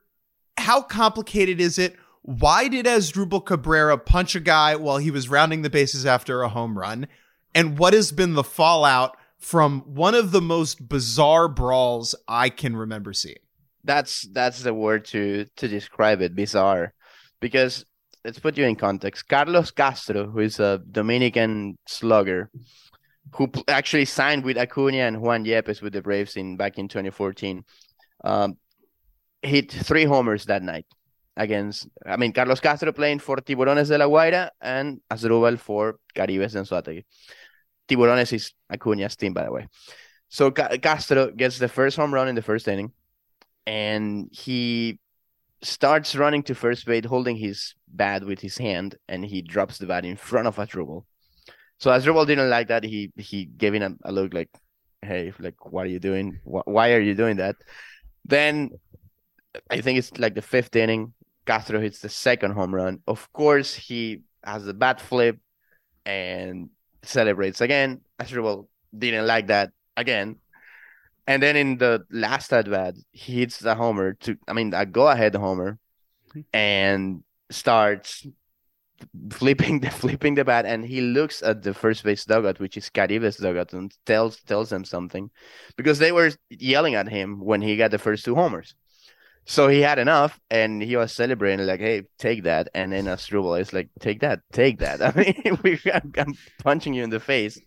how complicated is it? Why did Asdrubal Cabrera punch a guy while he was rounding the bases after a home run? And what has been the fallout from one of the most bizarre brawls I can remember seeing. That's that's the word to to describe it. Bizarre, because let's put you in context. Carlos Castro, who is a Dominican slugger, who actually signed with Acuna and Juan Yepez with the Braves in back in 2014, um, hit three homers that night against. I mean, Carlos Castro playing for Tiburones de la Guaira and Asdrubal for Caribes de Anzoátegui. Tiburones is Acuna's team, by the way. So Ca- Castro gets the first home run in the first inning, and he starts running to first base, holding his bat with his hand, and he drops the bat in front of Asdrubal. So Asdrubal didn't like that. He he gave him a, a look like, "Hey, like, what are you doing? Wh- Why are you doing that?" Then I think it's like the fifth inning. Castro hits the second home run. Of course, he has the bat flip and celebrates again. Asdrubal didn't like that again. And then in the last at bat, he hits the homer to, I mean, a go ahead homer and starts flipping [laughs] the flipping the bat and he looks at the first base dugout which is Caribes dugout and tells tells them something because they were yelling at him when he got the first two homers so he had enough and he was celebrating like hey take that. And then Asdrubal is like take that take that. [laughs] I mean [laughs] we I'm, I'm punching you in the face.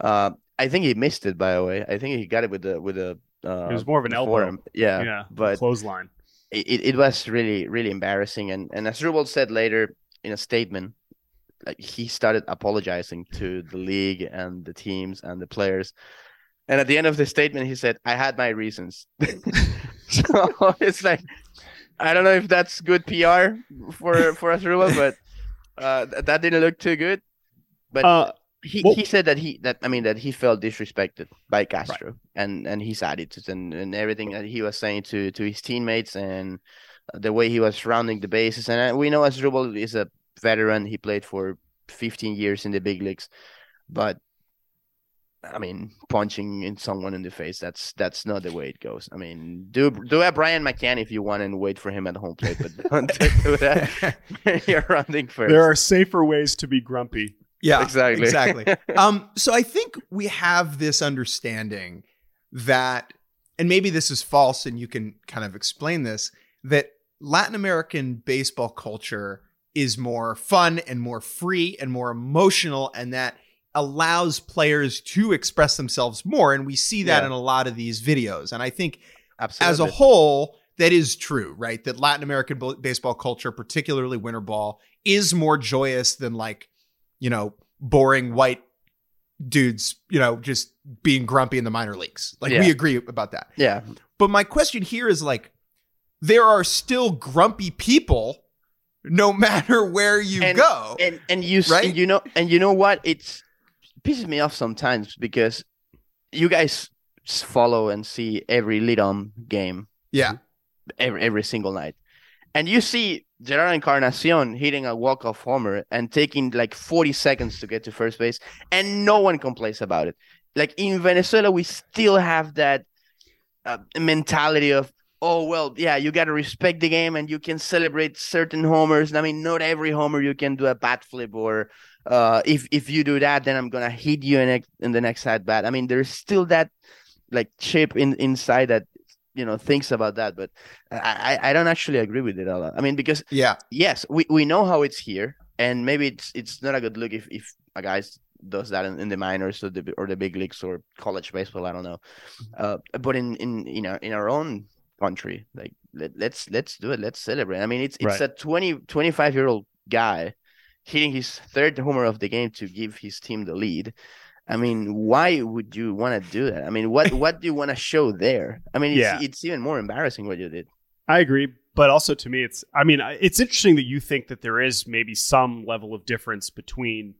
Uh I think he missed it by the way. I think he got it with the with a uh, It was more of an elbow. yeah yeah, but clothesline. it, it was really really embarrassing. And and Asdrubal said later in a statement like he started apologizing to the league and the teams and the players. And at the end of the statement he said i had my reasons [laughs] [laughs] so it's like i don't know if that's good pr for for Asdrubal, but uh that didn't look too good. But Uh, he, well- he said that he that I mean that he felt disrespected by Castro and and his attitudes and, and everything that he was saying to to his teammates and the way he was rounding the bases. And uh, we know Asdrubal is a veteran. He played for 15 years in the big leagues. But I mean punching in someone in the face that's that's not the way it goes I mean do do a Brian McCann if you want and wait for him at home plate but [laughs] don't do that [laughs] you're rounding first there are safer ways to be grumpy. Yeah, Exactly. exactly. [laughs] um, so I think we have this understanding that, and maybe this is false, and you can kind of explain this that Latin American baseball culture is more fun and more free and more emotional, and that allows players to express themselves more. And we see that Yeah. in a lot of these videos. And I think Absolutely. as a whole, that is true, right? That Latin American bo- baseball culture, particularly winter ball, is more joyous than like, you know, boring white dudes, you know, just being grumpy in the minor leagues. Like we agree about that. yeah But my question here is like, there are still grumpy people no [laughs] matter where you And- go. and and you Right? and you know and you know what it's pisses me off sometimes because you guys follow and see every Lidom game. Yeah. every every single night. And you see Jerar Encarnacion hitting a walk off homer and taking like 40 seconds to get to first base and no one complains about it. Like in Venezuela we still have that uh, mentality of oh well yeah you got to respect the game and you can celebrate certain homers. I mean not every homer you can do a bat flip or uh if if you do that then i'm gonna hit you in, in the next at bat i mean there's still that like chip in inside that you know thinks about that but i i, don't actually agree with it a lot. I mean because Yeah. yes we, we know how it's here and maybe it's it's not a good look if if a guy does that in, in the minors or the or the big leagues or college baseball i don't know. Uh but in in you know in our own country like let, let's let's do it. Let's celebrate. I mean it's it's Right. a 20 25 year old guy hitting his third homer of the game to give his team the lead I mean, why would you want to do that? I mean, what what do you want to show there? I mean, it's, Yeah. it's even more embarrassing what you did. I agree, but also to me, it's. I mean, it's interesting that you think that there is maybe some level of difference between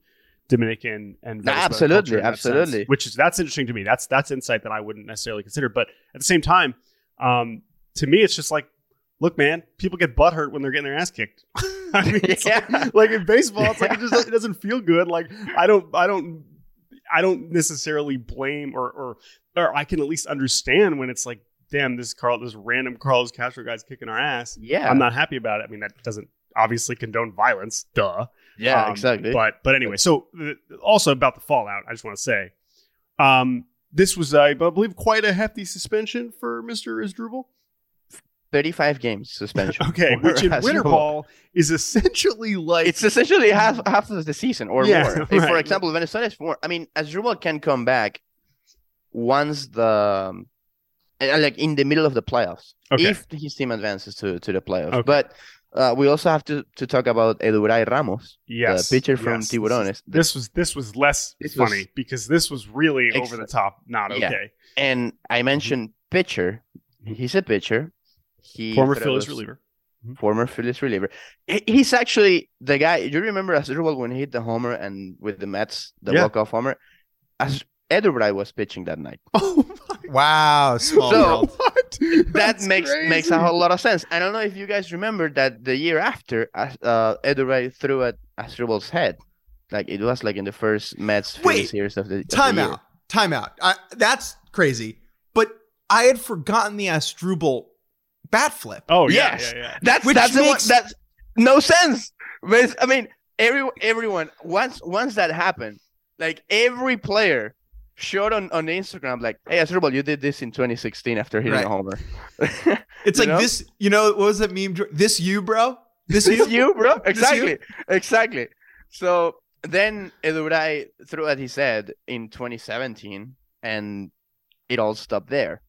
Dominican and No, Venezuelan absolutely, that sense, absolutely. which is that's interesting to me. That's that's insight that I wouldn't necessarily consider. But at the same time, um, to me, it's just like, look, man, people get butt hurt when they're getting their ass kicked. [laughs] I mean, [laughs] it's like- Yeah. [laughs] like, in baseball, it's like it just it doesn't feel good. Like I don't, I don't, I don't necessarily blame or or or I can at least understand when it's like, damn, this Carl, this random Carlos Castro guy's kicking our ass. Yeah, I'm not happy about it. I mean, that doesn't obviously condone violence, duh. yeah, Um, exactly. But but anyway, so uh, also about the fallout, I just want to say, um, this was, I believe, quite a hefty suspension for Mr. Asdrubal. 35 games suspension. [laughs] Okay, which in winter ball is essentially like It's essentially [laughs] half half of the season or Yeah, more. If, for example, Venezuela is more. I mean, Asdrubal can come back once the um, uh, like in the middle of the playoffs Okay. if his team advances to to the playoffs. Okay. But uh, we also have to to talk about Eduray Ramos, yes, the pitcher from yes. Tiburones. This was this was less This was- funny because this was really over the top. Not Yeah. okay. and I mentioned pitcher. He's a pitcher. He Former throws- Phillies reliever. former Phillies reliever. He's actually the guy. You remember Asdrubal when he hit the homer and with the Mets, the Yeah. walk off homer. As Eduray was pitching that night. [laughs] Oh my [laughs] Wow, small So- world. what? [laughs] that That's makes makes a whole lot of sense. I don't know if you guys remember that the year after, As- uh, Eduray threw at Asdrubal's head. Like it was like in the first Mets Wait, Phillies series of the of the Time out. Time out. That's crazy. But I had forgotten the Asdrubal bat flip. Oh yeah, Yes. yeah, yeah. That's Which that's the one makes- that's no sense. But I mean, every everyone once once that happened, like every player showed on on Instagram like, "Hey, Asdrubal, you did this in 2016 after hitting Right. a homer." [laughs] It's like know? this, you know, what was that meme? This you, bro? This This you? you, bro. This Exactly. Exactly. So then Eduray threw at his head in 2017, and it all stopped there.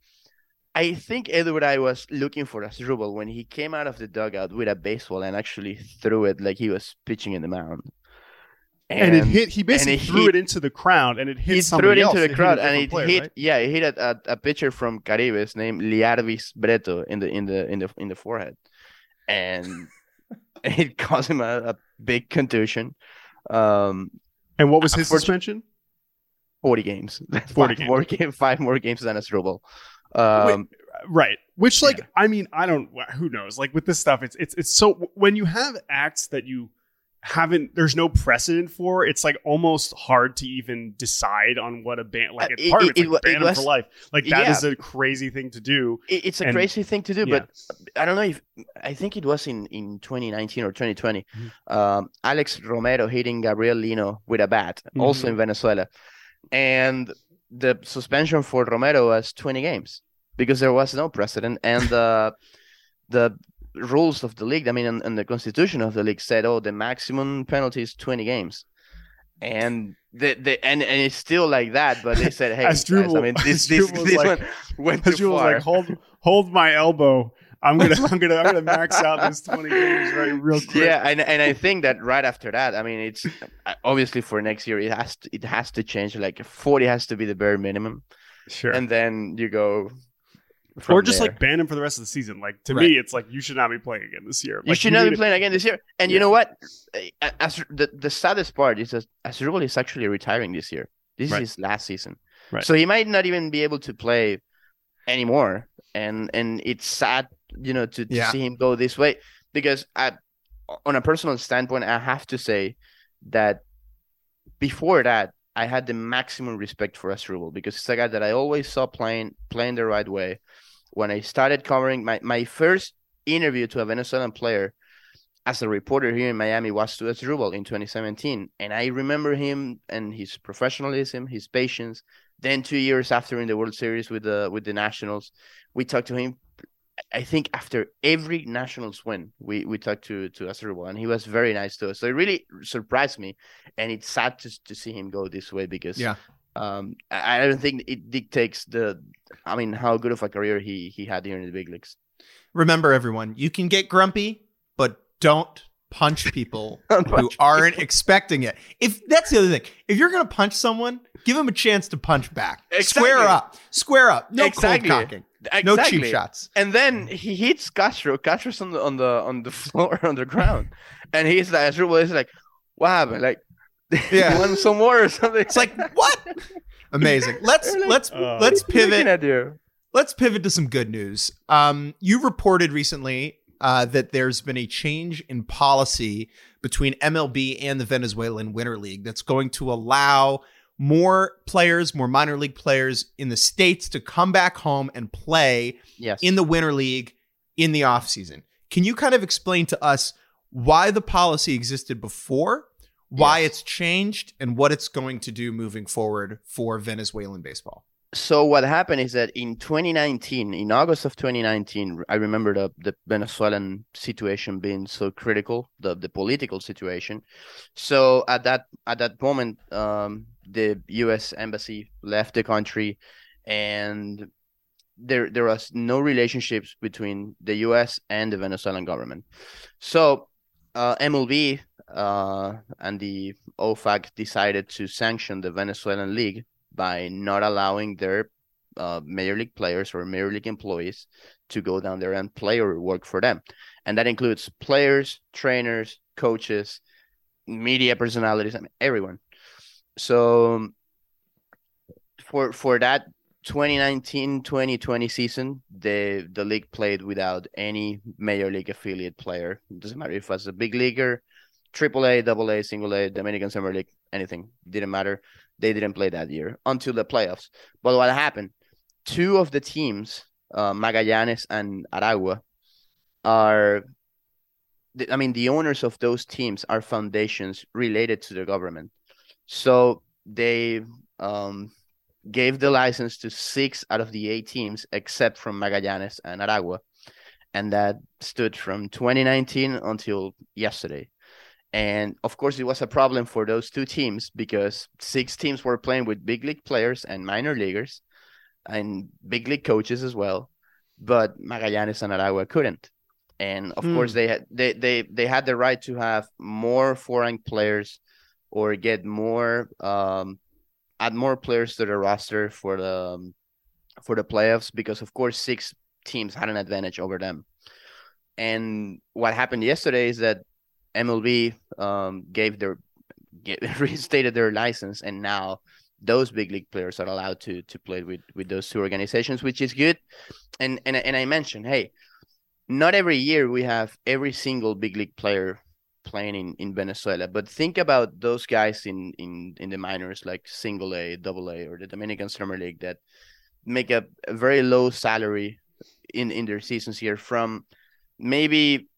I think Eduray was looking for Asdrubal when he came out of the dugout with a baseball and actually threw it like he was pitching in the mound. And, it hit. He basically it threw hit- it into the crowd, and it hit. he threw it into the crowd, and it player, hit. right? Yeah, it hit a, a, a pitcher from Caribes named Liarvis Breto in the in the in the in the forehead, and [laughs] it caused him a, a big contusion. Um, And what was his suspension? forty games, 40 [laughs] five games. more game, five more games than Asdrubal. Um, Right. Which, like, Yeah. I mean, I don't. Who knows? Like with this stuff, it's it's it's so when you have acts that you haven't, there's no precedent for. It's like almost hard to even decide on what a ban. Like Uh, it's it- part of it- it's like it wa- ban it was- for life. Like that is yeah. a crazy thing to do. it- it's a And- crazy thing to do, yeah. but I don't know if I think it was in in 2019 or 2020. Mm-hmm. Um, Alex Romero hitting Gabriel Lino with a bat, also Mm-hmm. in Venezuela, and the suspension for Romero was 20 games because there was no precedent, and the [laughs] the rules of the league, I mean, and, and the constitution of the league said, oh, the maximum penalty is 20 games. And the, the and, and it's still like that, but they said, [laughs] hey, guys, I mean, [laughs] this this, this like- one went too far. like, hold hold my elbow. I'm gonna [laughs] I'm gonna I'm gonna max out this 20 games right real quick. Yeah, and and I think that right after that, I mean, it's uh, obviously for next year it has to, it has to change. Like forty has to be the bare minimum, Sure. and then you go. or just there. like ban him for the rest of the season. Like to Right. me, it's like you should not be playing again this year. you Like, should not be to- playing again this year. And Yeah. you know what? As the the saddest part is that Asdrubal is actually retiring this year. This Right. is his last season, Right. so he might not even be able to play anymore. And and it's sad, you know, to, to Yeah. see him go this way because I, on a personal standpoint, I have to say that before that, I had the maximum respect for Asdrubal because it's a guy that I always saw playing playing the right way. When I started covering my, my first interview to a Venezuelan player as a reporter here in Miami was to Asdrubal in 2017, and I remember him and his professionalism, his patience. Then two years after in the World Series with the with the Nationals, we talked to him. I think after every Nationals win, we we talked to to Asdrubal, and he was very nice to us. So it really surprised me, and it's sad to to see him go this way because Yeah. um, I I don't think it dictates the, I mean, how good of a career he he had here in the big leagues. Remember, everyone, you can get grumpy, but don't punch people [laughs] Don't who aren't expecting it. If that's the other thing, if you're gonna punch someone, give them a chance to punch back. Square up. Square up. No Exactly. cold cocking. No cheap shots. And then he hits Castro. Castro's on the on the on the [laughs] floor on the ground, and he's like, Asdrubal is like, what happened? Like, [laughs] Yeah. you want some more or something? It's like what? Amazing. Let's like, let's uh, let's pivot. at you. Let's pivot to some good news. Um, you reported recently uh, that there's been a change in policy between MLB and the Venezuelan Winter League that's going to allow more players, more minor league players in the states to come back home and play Yes. in the Winter League in the offseason. Can you kind of explain to us why the policy existed before, why Yes. it's changed, and what it's going to do moving forward for Venezuelan baseball? So what happened is that in 2019 in august of 2019 i remember the, the venezuelan situation being so critical the, the political situation. So at that at that moment um, the us embassy left the country and there there was no relationships between the us and the venezuelan government. So uh, mlb uh, and the ofac decided to sanction the venezuelan league by not allowing their uh, major league players or major league employees to go down there and play or work for them, and that includes players, trainers, coaches, media personalities, I mean everyone. So for for that 2019-2020 season, the the league played without any major league affiliate player. It doesn't matter if it was a big leaguer, triple A, double A, single A, Dominican Summer League, anything. Didn't matter they didn't play that year until the playoffs. But what happened? Two of the teams, uh, Magallanes and Aragua, are, I mean, the owners of those teams are foundations related to the government. So they um, gave the license to six out of the eight teams, except from Magallanes and Aragua. And that stood from 2019 until yesterday. And of course, it was a problem for those two teams because six teams were playing with big league players and minor leaguers and big league coaches as well. But Magallanes and Aragua couldn't. And of mm. course, they had they, they they had the right to have more foreign players or get more um, add more players to the roster for the um, for the playoffs because of course six teams had an advantage over them. And what happened yesterday is that MLB um, gave their get, [laughs] reinstated their license, and now those big league players are allowed to to play with with those two organizations, which is good. And and and I mentioned, hey, not every year we have every single big league player playing in, in Venezuela, but think about those guys in in in the minors like single A, double A, or the Dominican Summer League that make a, a very low salary in in their seasons here from maybe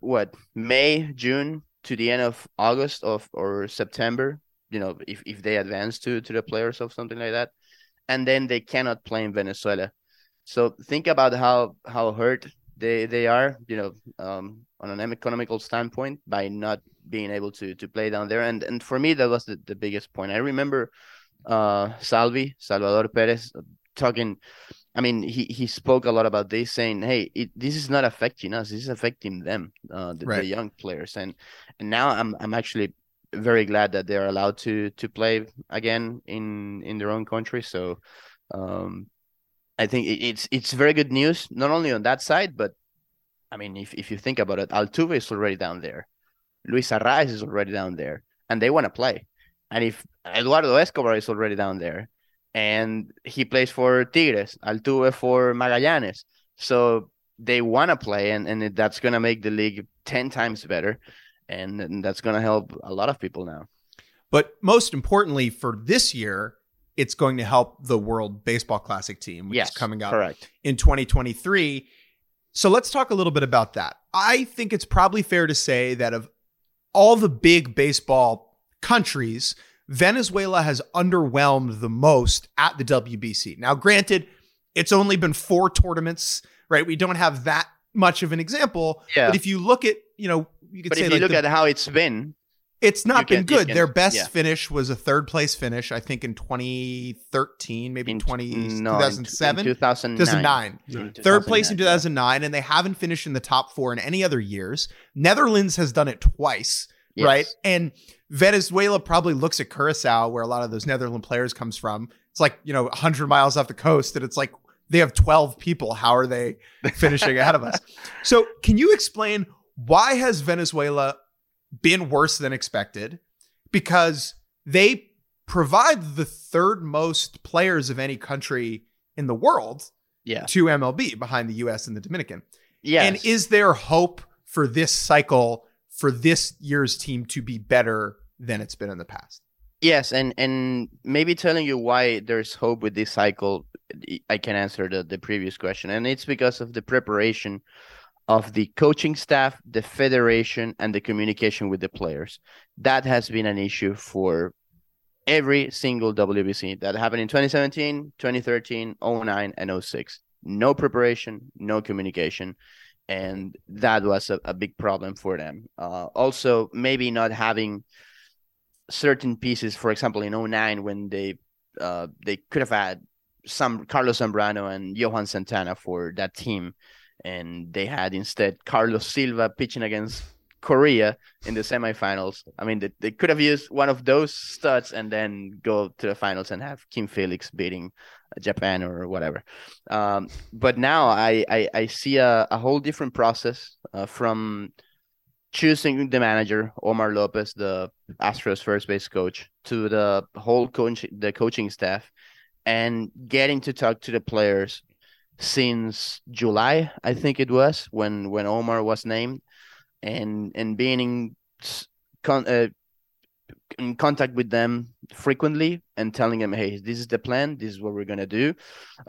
what May, June to the end of August of or September, you know, if, if they advance to to the players of something like that, and then they cannot play in Venezuela. So think about how how hurt they they are, you know, um, on an economical standpoint by not being able to to play down there. And and for me that was the, the biggest point. I remember uh Salvi, Salvador Perez talking I mean, he, he spoke a lot about this, saying, "Hey, it, this is not affecting us. This is affecting them, uh, the, right. the, young players." And and now I'm I'm actually very glad that they're allowed to to play again in in their own country. So, um, I think it, it's it's very good news, not only on that side, but I mean, if if you think about it, Altuve is already down there, Luis Arraez is already down there, and they want to play. And if Eduardo Escobar is already down there, and he plays for Tigres, Altuve for Magallanes. So they want to play, and, and that's going to make the league 10 times better. And, and that's going to help a lot of people now. But most importantly, for this year, it's going to help the World Baseball Classic team, which yes, is coming up correct. in 2023. So let's talk a little bit about that. I think it's probably fair to say that of all the big baseball countries, Venezuela has underwhelmed the most at the WBC. Now, granted, it's only been four tournaments, right? We don't have that much of an example. Yeah. But if you look at, you know, you could but say if you like look the, at how it's been, it's not been can, good. Can, Their best yeah. finish was a third place finish, I think, in 2013, maybe in 20, no, 2007, in 2009. 2009. Third place in 2009, yeah. and they haven't finished in the top four in any other years. Netherlands has done it twice, yes. right? And Venezuela probably looks at Curacao, where a lot of those Netherlands players comes from. It's like, you know, 100 miles off the coast, and it's like they have 12 people. How are they [laughs] finishing ahead of us? So, can you explain why has Venezuela been worse than expected? Because they provide the third most players of any country in the world yeah. to MLB behind the US and the Dominican. Yes. And is there hope for this cycle for this year's team to be better than it's been in the past. Yes, and and maybe telling you why there's hope with this cycle, I can answer the the previous question, and it's because of the preparation of the coaching staff, the federation, and the communication with the players. That has been an issue for every single WBC that happened in 2017, 2013, 09, and 06. No preparation, no communication. And that was a, a big problem for them. Uh, also, maybe not having certain pieces, for example, in 09, when they uh, they could have had some Carlos Zambrano and Johan Santana for that team. And they had instead Carlos Silva pitching against Korea in the semifinals. I mean, they, they could have used one of those studs and then go to the finals and have King Felix beating Japan or whatever. Um, but now I, I, I see a, a whole different process uh, from choosing the manager Omar Lopez, the Astros first base coach, to the whole coach the coaching staff, and getting to talk to the players since July, I think it was when when Omar was named, and and being in con, uh, in contact with them frequently and telling them, hey, this is the plan, this is what we're gonna do.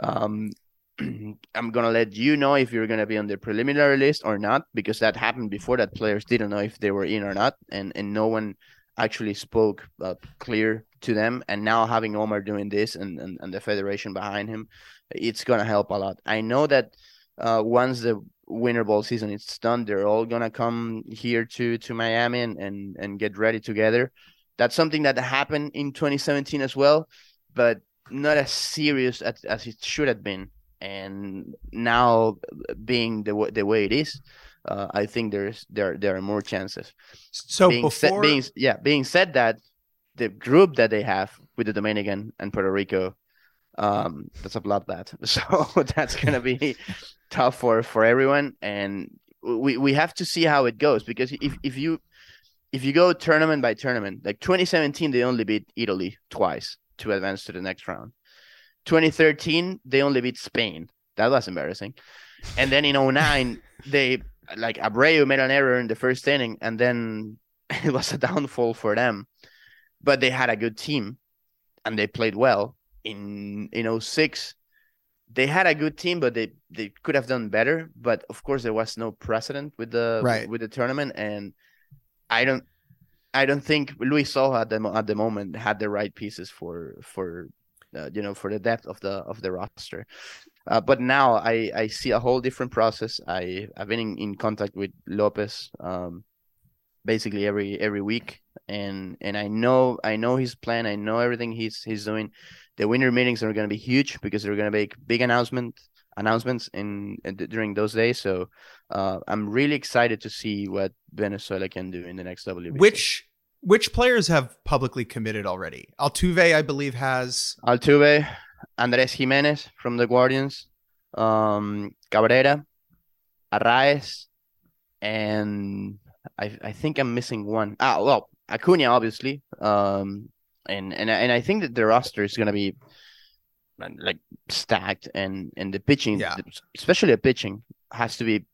Um, [clears throat] I'm gonna let you know if you're gonna be on the preliminary list or not, because that happened before that players didn't know if they were in or not, and and no one actually spoke uh, clear to them. And now having Omar doing this and, and and the federation behind him, it's gonna help a lot. I know that uh, once the winter ball season. It's done, they're all gonna come here to to Miami and and, and get ready together. That's something that happened in 2017 as well, but not as serious as, as it should have been and now being the way, the way it is uh, i think there's there there are more chances So being before said, being yeah being said that the group that they have with the dominican and puerto rico um that's a bloodbath [laughs] so [laughs] that's gonna be tough for for everyone and we we have to see how it goes because if if you if you go tournament by tournament like 2017 they only beat italy twice to advance to the next round 2013 they only beat Spain. That was embarrassing. And then in 09 [laughs] they like Abreu made an error in the first inning and then it was a downfall for them. But they had a good team and they played well. In in 06 they had a good team but they they could have done better, but of course there was no precedent with the Right. with the tournament and I don't I don't think Luis Sojo at the at the moment had the right pieces for for uh, you know for the depth of the of the roster. Uh, but now I I see a whole different process. I I've been in, in contact with Lopez um, basically every every week, and and I know I know his plan. I know everything he's he's doing. The winter meetings are going to be huge because they're going to make big announcement announcements in, in during those days. So uh, I'm really excited to see what Venezuela can do in the next WBC. which which players have publicly committed already? Altuve, I believe, has Altuve, Andres Gimenez from the Guardians, um, Cabrera, Arraez, and I I think I'm missing one. Ah, well, Acuna obviously. Um, and and and I think that the roster is gonna be uh, like stacked, and and the pitching, Yeah. especially the pitching, has to be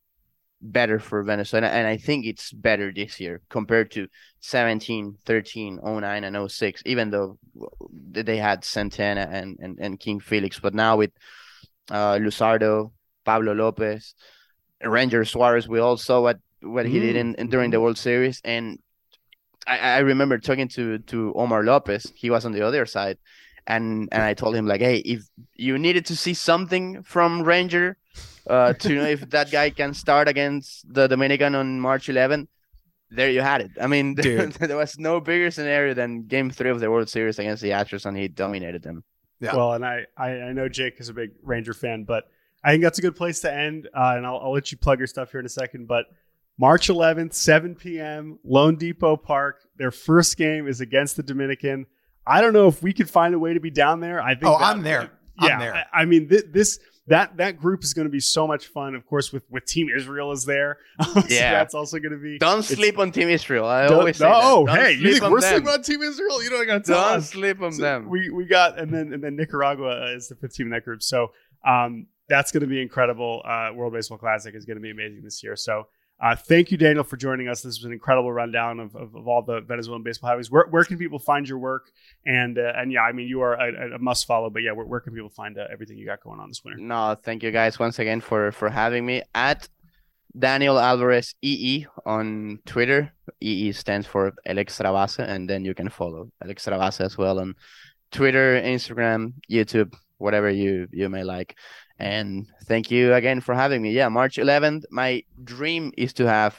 better for Venezuela. And I think it's better this year compared to 17, 13, 09, and 06, even though they had Santana and, and, and King Felix. But now with uh, Luzardo, Pablo Lopez, Ranger Suarez, we all saw what, what he did in, in during the World Series. And I, I remember talking to, to Omar Lopez. He was on the other side. And, and I told him like, hey, if you needed to see something from Ranger, uh, to know if that guy can start against the Dominican on March 11th. There you had it. I mean, [laughs] Dude. there was no bigger scenario than Game Three of the World Series against the Astros, and he dominated them. Yeah. Well, and I, I I know Jake is a big Ranger fan, but I think that's a good place to end. Uh, and I'll, I'll let you plug your stuff here in a second. But March 11th, 7 p.m., loanDepot Park. Their first game is against the Dominican. I don't know if we could find a way to be down there. I think. Oh, that- I'm there. I'm Yeah, there. I, I mean, thi- this that that group is going to be so much fun. Of course, with with Team Israel is there. [laughs] So Yeah. that's also going to be. Don't sleep on Team Israel. I Don't- always say that. oh, Don't hey, you think we're them. sleeping on Team Israel? You know, I got to tell Don't us. sleep on So them. We we got and then and then Nicaragua is the fifth team in that group. So um, that's going to be incredible. Uh, World Baseball Classic is going to be amazing this year. So uh, thank you, Daniel, for joining us. This was an incredible rundown of, of, of all the Venezuelan baseball hobbies. Where, where can people find your work? And uh, and yeah, I mean you are a, a must follow. But yeah, where, where can people find uh, everything you got going on this winter? No, thank you guys once again for for having me at Daniel Alvarez EE on Twitter. EE stands for El Extrabase, and then you can follow El Extrabase as well on Twitter, Instagram, YouTube, whatever you you may like. And thank you again for having me. Yeah, March 11th. My dream is to have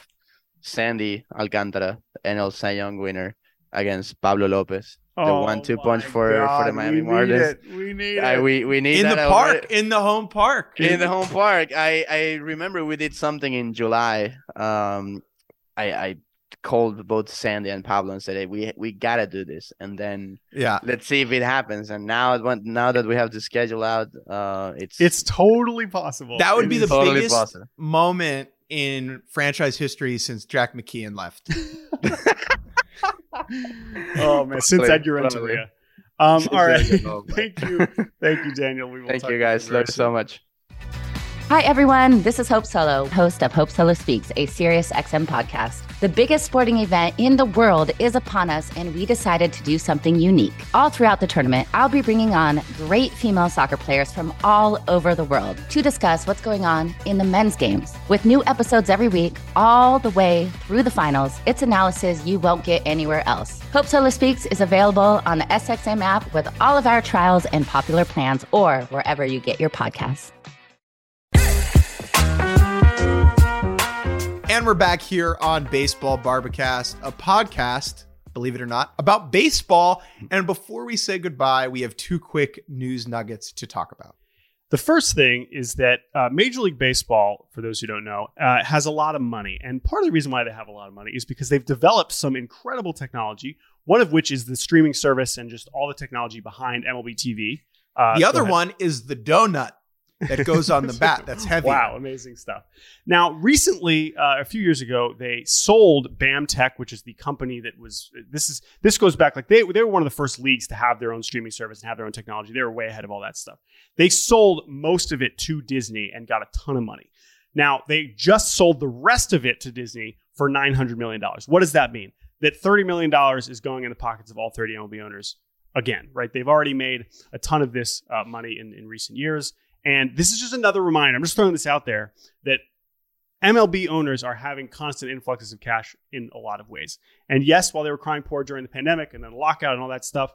Sandy Alcantara, NL Cy Young winner, against Pablo Lopez. The Oh one-two my punch for for the Miami we Marlins. Need it. We need I, it. we we need in the park, already. in the home park. in the home park. I I remember we did something in July. Um, I I called both Sandy and Pablo and said, "Hey, we we gotta do this." And then Yeah. let's see if it happens. And now it went, now that we have to schedule out, uh, it's it's totally possible. That would It be the totally biggest possible. moment in franchise history since Jack McKeon left. [laughs] [laughs] Oh man, since Totally, Edgar totally. Renteria. Um, all right. Edgar, oh my [laughs] Thank you. Thank you, Daniel. We will Thank talk you guys very love so much. Hi, everyone. This is Hope Solo, host of Hope Solo Speaks, a Sirius XM podcast. The biggest sporting event in the world is upon us, and we decided to do something unique. All throughout the tournament, I'll be bringing on great female soccer players from all over the world to discuss what's going on in the men's games. With new episodes every week, all the way through the finals, it's analysis you won't get anywhere else. Hope Solo Speaks is available on the SXM app with all of our trials and popular plans, or wherever you get your podcasts. And we're back here on Baseball Bar-B-Cast, a podcast, believe it or not, about baseball. And before we say goodbye, we have two quick news nuggets to talk about. The first thing is that uh, Major League Baseball, for those who don't know, uh, has a lot of money. And part of the reason why they have a lot of money is because they've developed some incredible technology, one of which is the streaming service and just all the technology behind MLB TV. Uh, the other one is the donut that goes on the [laughs] bat. That's heavy. Wow, amazing stuff. Now, recently, uh, a few years ago, they sold BAM Tech, which is the company that was. This is this goes back like they they were one of the first leagues to have their own streaming service and have their own technology. They were way ahead of all that stuff. They sold most of it to Disney and got a ton of money. Now they just sold the rest of it to Disney for nine hundred million dollars. What does that mean? That thirty million dollars is going in the pockets of all thirty MLB owners again, right? They've already made a ton of this uh, money in, in recent years. And this is just another reminder. I'm just throwing this out there that MLB owners are having constant influxes of cash in a lot of ways. And yes, while they were crying poor during the pandemic and then lockout and all that stuff,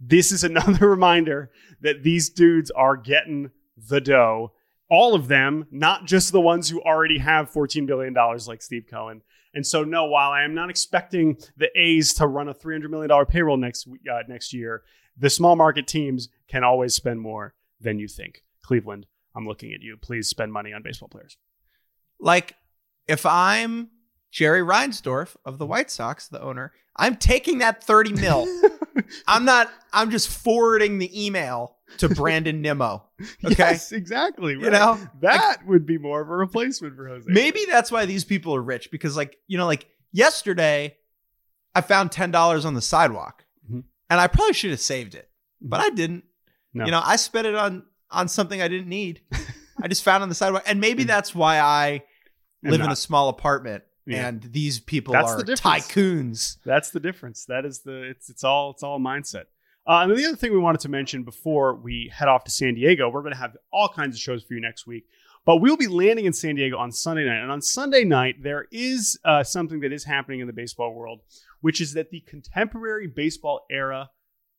this is [laughs] another reminder that these dudes are getting the dough. All of them, not just the ones who already have $14 billion like Steve Cohen. And so, no, while I am not expecting the A's to run a $300 million payroll next, uh, next year, the small market teams can always spend more than you think. Cleveland, I'm looking at you. Please spend money on baseball players. Like, if I'm Jerry Reinsdorf of the White Sox, the owner, I'm taking that 30 mil. [laughs] I'm not, I'm just forwarding the email to Brandon Nimmo. [laughs] Okay. Yes, exactly. You know, that would be more of a replacement for Jose. Maybe that's why these people are rich because, like, you know, like yesterday, I found ten dollars on the sidewalk, Mhm. and I probably should have saved it, but I didn't. No. You know, I spent it on on something I didn't need. [laughs] I just found on the sidewalk, and maybe that's why I live in a small apartment, Yeah. and these people That's are the tycoons. That's the difference. That is the it's it's all it's all mindset. Uh, and the other thing we wanted to mention before we head off to San Diego, we're going to have all kinds of shows for you next week. But we'll be landing in San Diego on Sunday night, and on Sunday night there is uh, something that is happening in the baseball world, which is that the contemporary baseball era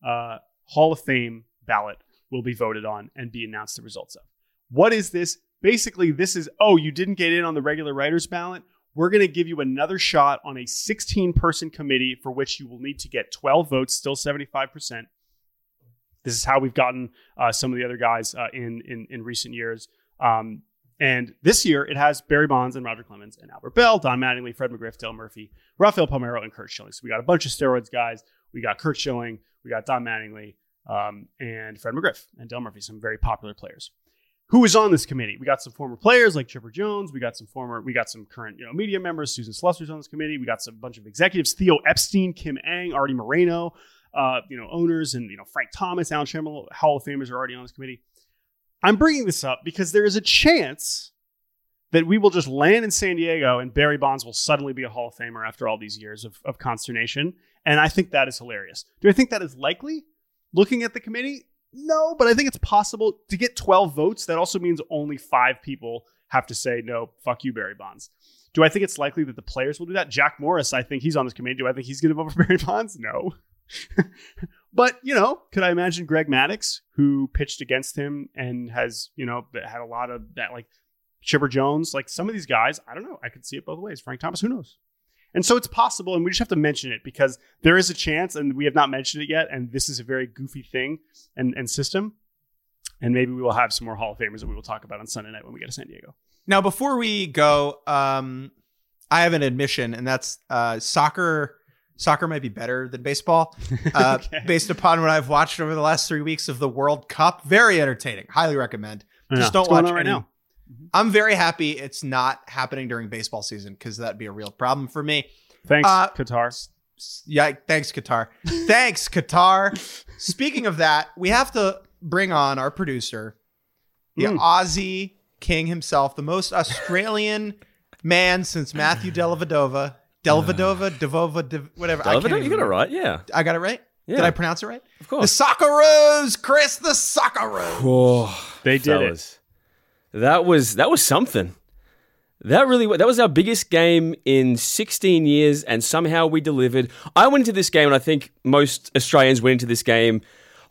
uh, Hall of Fame ballot will be voted on and be announced the results of. What is this? Basically, this is oh, you didn't get in on the regular writers ballot. We're going to give you another shot on a 16 person committee for which you will need to get 12 votes, still 75%. This is how we've gotten uh, some of the other guys uh, in, in in recent years. Um, and this year, it has Barry Bonds and Roger Clemens and Albert Belle, Don Mattingly, Fred McGriff, Dale Murphy, Rafael Palmeiro, and Curt Schilling. So we got a bunch of steroids guys. We got Curt Schilling, we got Don Mattingly, um, and Fred McGriff and Dale Murphy, some very popular players. Who is on this committee? We got some former players like Chipper Jones. We got some former, we got some current, you know, media members. Susan Slusser's on this committee. We got some bunch of executives: Theo Epstein, Kim Ng, Artie Moreno, uh, you know, owners, and you know, Frank Thomas, Alan Trammell, Hall of Famers are already on this committee. I'm bringing this up because there is a chance that we will just land in San Diego and Barry Bonds will suddenly be a Hall of Famer after all these years of, of consternation. And I think that is hilarious. Do I think that is likely? Looking at the committee, no, but I think it's possible to get 12 votes. That also means only five people have to say no, fuck you, Barry Bonds. Do I think it's likely that the players will do that? Jack Morris, I think he's on this committee. Do I think he's going to vote for [laughs] Barry Bonds? No. [laughs] but you know, could I imagine Greg Maddux, who pitched against him and has you know had a lot of that, like Chipper Jones, like some of these guys? I don't know. I could see it both ways. Frank Thomas, who knows? And so it's possible, and we just have to mention it because there is a chance, and we have not mentioned it yet. And this is a very goofy thing and, and system. And maybe we will have some more Hall of Famers that we will talk about on Sunday night when we get to San Diego. Now, before we go, um, I have an admission, and that's uh, soccer. Soccer might be better than baseball, [laughs] uh, Okay. based upon what I've watched over the last three weeks of the World Cup. Very entertaining. Highly recommend. Just don't watch right any- now. I'm very happy it's not happening during baseball season because that'd be a real problem for me. Thanks, Uh, Qatar. Yeah, thanks, Qatar. [laughs] thanks, Qatar. Speaking of that, we have to bring on our producer, the Mm. Aussie king himself, the most Australian man since Matthew Dellavedova. Dellavedova, Devova, Dev, whatever. I you even got it remember. right. Yeah, I got it right. Yeah. Did I pronounce it right? of course. The course. Socceroos, Chris, the Socceroos. Oh, They did it. That was that was something. That really that was our biggest game in 16 years, and somehow we delivered. I went into this game, and I think most Australians went into this game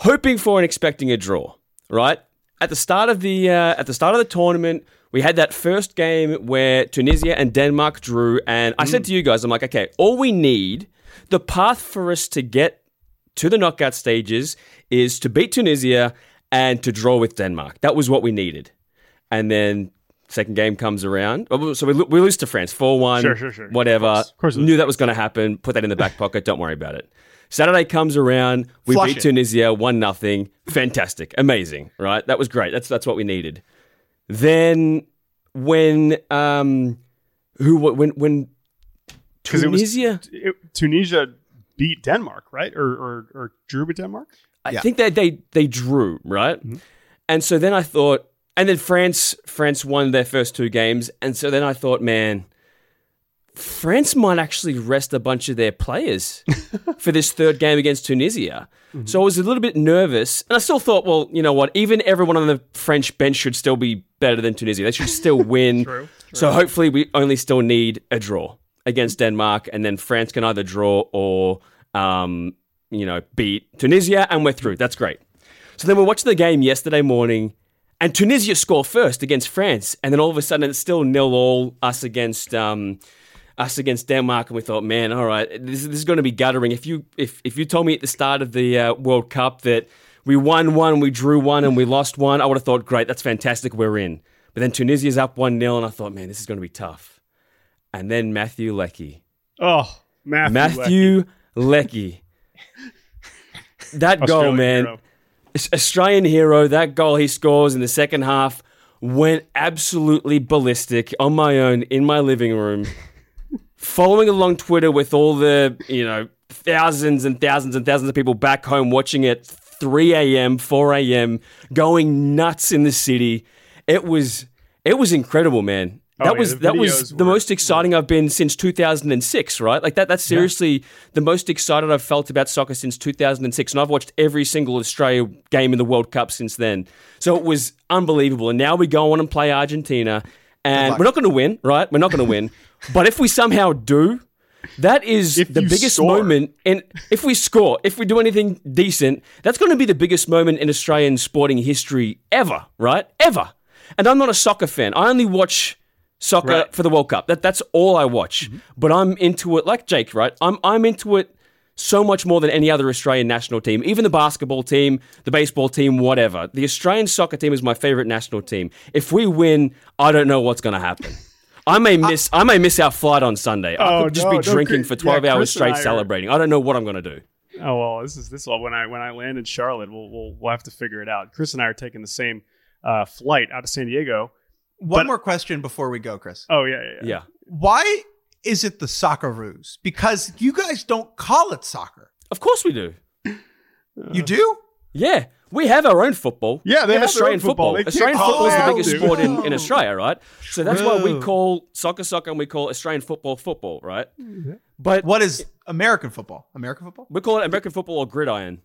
hoping for and expecting a draw. Right at the start of the uh, at the start of the tournament, we had that first game where Tunisia and Denmark drew, and I said to you guys, I'm like, okay, all we need, the path for us to get to the knockout stages is to beat Tunisia and to draw with Denmark. That was what we needed. And then second game comes around. Oh, So we, we lose to France 4 1. Sure, sure, sure. Whatever. Of course. Of course we Knew that was going to happen. Put that in the back [laughs] pocket. Don't worry about it. Saturday comes around. We Flush beat it. Tunisia 1 nothing. Fantastic. Amazing. Right? That was great. That's, that's what we needed. Then when. um who when when 'Cause it was- Tunisia It- Tunisia beat Denmark, right? Or or, or drew with Denmark? I Yeah. think that they they drew right, and so then I thought, and then France France won their first two games, and so then I thought, man, France might actually rest a bunch of their players [laughs] for this third game against Tunisia. So I was a little bit nervous, and I still thought, well, you know what? Even everyone on the French bench should still be better than Tunisia. They should still [laughs] win. True, So hopefully, we only still need a draw against Denmark, and then France can either draw or, um, you know, beat Tunisia, and we're through. That's great. So then we watched the game yesterday morning, and Tunisia score first against France, and then all of a sudden it's still nil all us against um, us against Denmark, and we thought, man, all right, this, this is going to be guttering. If you if if you told me at the start of the uh, World Cup that we won one, we drew one, and we lost one, I would have thought, great, that's fantastic, we're in. But then Tunisia's up one 0 and I thought, man, this is going to be tough. And then Matthew Leckie. Oh, Matthew. Matthew Leckie. That goal, man. hero. Australian hero. That goal he scores in the second half went absolutely ballistic on my own in my living room. [laughs] Following along Twitter with all the, you know, thousands and thousands and thousands of people back home watching it 3 a.m., 4 a.m., going nuts in the city. It was it was incredible, man. Oh, That yeah, was the that was the were- most exciting I've been since 2006, right? Like that that's seriously the most excited I've felt about soccer since 2006 and I've watched every single Australia game in the World Cup since then. So it was unbelievable. And now we go on and play Argentina and we're not going to win, right? We're not going to win. [laughs] But if we somehow do, that is If the biggest score. moment and if we score, if we do anything decent, that's going to be the biggest moment in Australian sporting history ever, right? Ever. And I'm not a soccer fan. I only watch soccer Right. for the World Cup. That that's all I watch. But I'm into it like Jake, right? I'm I'm into it so much more than any other Australian national team, even the basketball team, the baseball team, whatever. The Australian soccer team is my favorite national team. If we win, I don't know what's going to happen. I may [laughs] miss I may miss our flight on Sunday. I Oh, could just no, be drinking for 12 yeah, hours straight I are- celebrating. I don't know what I'm going to do. Oh well, this is this is when I when I land in Charlotte, we'll we'll, we'll have to figure it out. Chris and I are taking the same uh, flight out of San Diego. One But- more question before we go, Chris. Oh yeah, yeah, yeah. Yeah. Why is it the soccer Socceroos? Because you guys don't call it soccer. Of course we do. You do? Yeah, we have our own football. Yeah, they we have their own Australian football. football. Australian football is the biggest dude. sport in, in Australia, right? So that's why we call soccer soccer and we call Australian football football, right? But What is American football? American football? we call it American football or gridiron.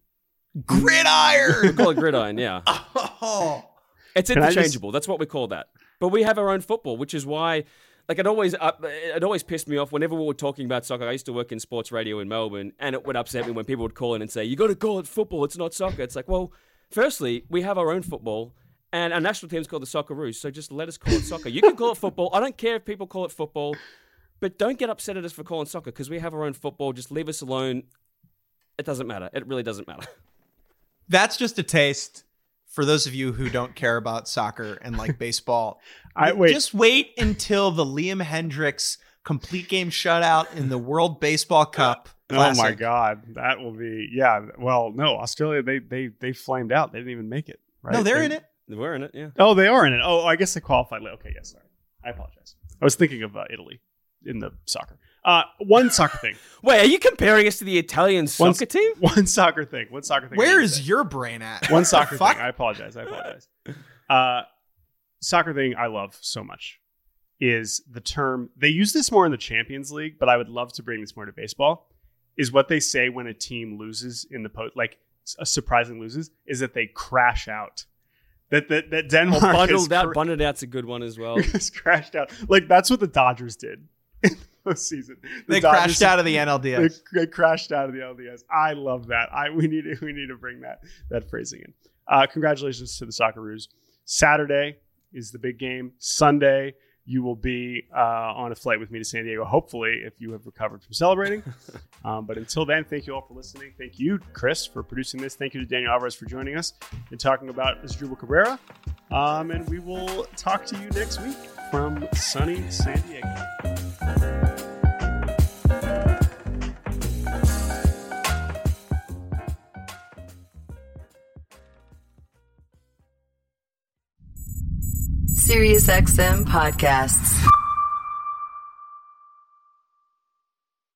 Gridiron. We Gridiron. call it gridiron, yeah. [laughs] oh. It's Can I just- interchangeable. That's what we call that. But we have our own football, which is why like it always uh, it always pissed me off whenever we were talking about soccer. I used to work in sports radio in Melbourne, and it would upset me when people would call in and say, "You got to call it football. It's not soccer." It's like, well, firstly, we have our own football, and our national team's called the Socceroos. So just let us call it soccer. You can call it football. I don't care if people call it football, but don't get upset at us for calling soccer because we have our own football. Just leave us alone. It doesn't matter. It really doesn't matter. That's just a taste for those of you who don't care about soccer and like [laughs] baseball. I wait. Just wait until the Liam Hendriks complete game shutout in the World Baseball Cup. Oh my god, that will be yeah. Well, no, Australia they they they flamed out. They didn't even make it. Right? No, they're They- in it. We're in it, yeah. Oh, they are in it. Oh, I guess they qualified. late. Okay, yes, sorry. I apologize. I was thinking of uh, Italy in the soccer. Uh, one soccer thing. [laughs] Wait, are you comparing us to the Italian One, soccer team? [laughs] One soccer thing. One soccer thing. I Where need to is say. your brain at? one soccer thing? I apologize. I apologize. Uh, soccer thing I love so much is the term. They use this more in the Champions League, but I would love to bring this more to baseball. Is what they say when a team loses in the post, like a surprising loses, is that they crash out. That that that Denmark Well, has bundled out, cr- bundled out's a good one as well. [laughs] crashed out. Like that's what the Dodgers did in the postseason. The They Dodgers- crashed out of the They, NLDS. they crashed out of the LDS. I love that. I we need to, we need to bring that that phrasing in. Uh, congratulations to the Socceroos. Saturday is the big game. Sunday you will be uh, on a flight with me to San Diego. Hopefully, if you have recovered from celebrating. [laughs] um, but until then, thank you all for listening. Thank you, Chris, for producing this. Thank you to Daniel Alvarez for joining us and talking about Asdrubal Cabrera. Um, and we will talk to you next week from sunny San Diego. SiriusXM podcasts.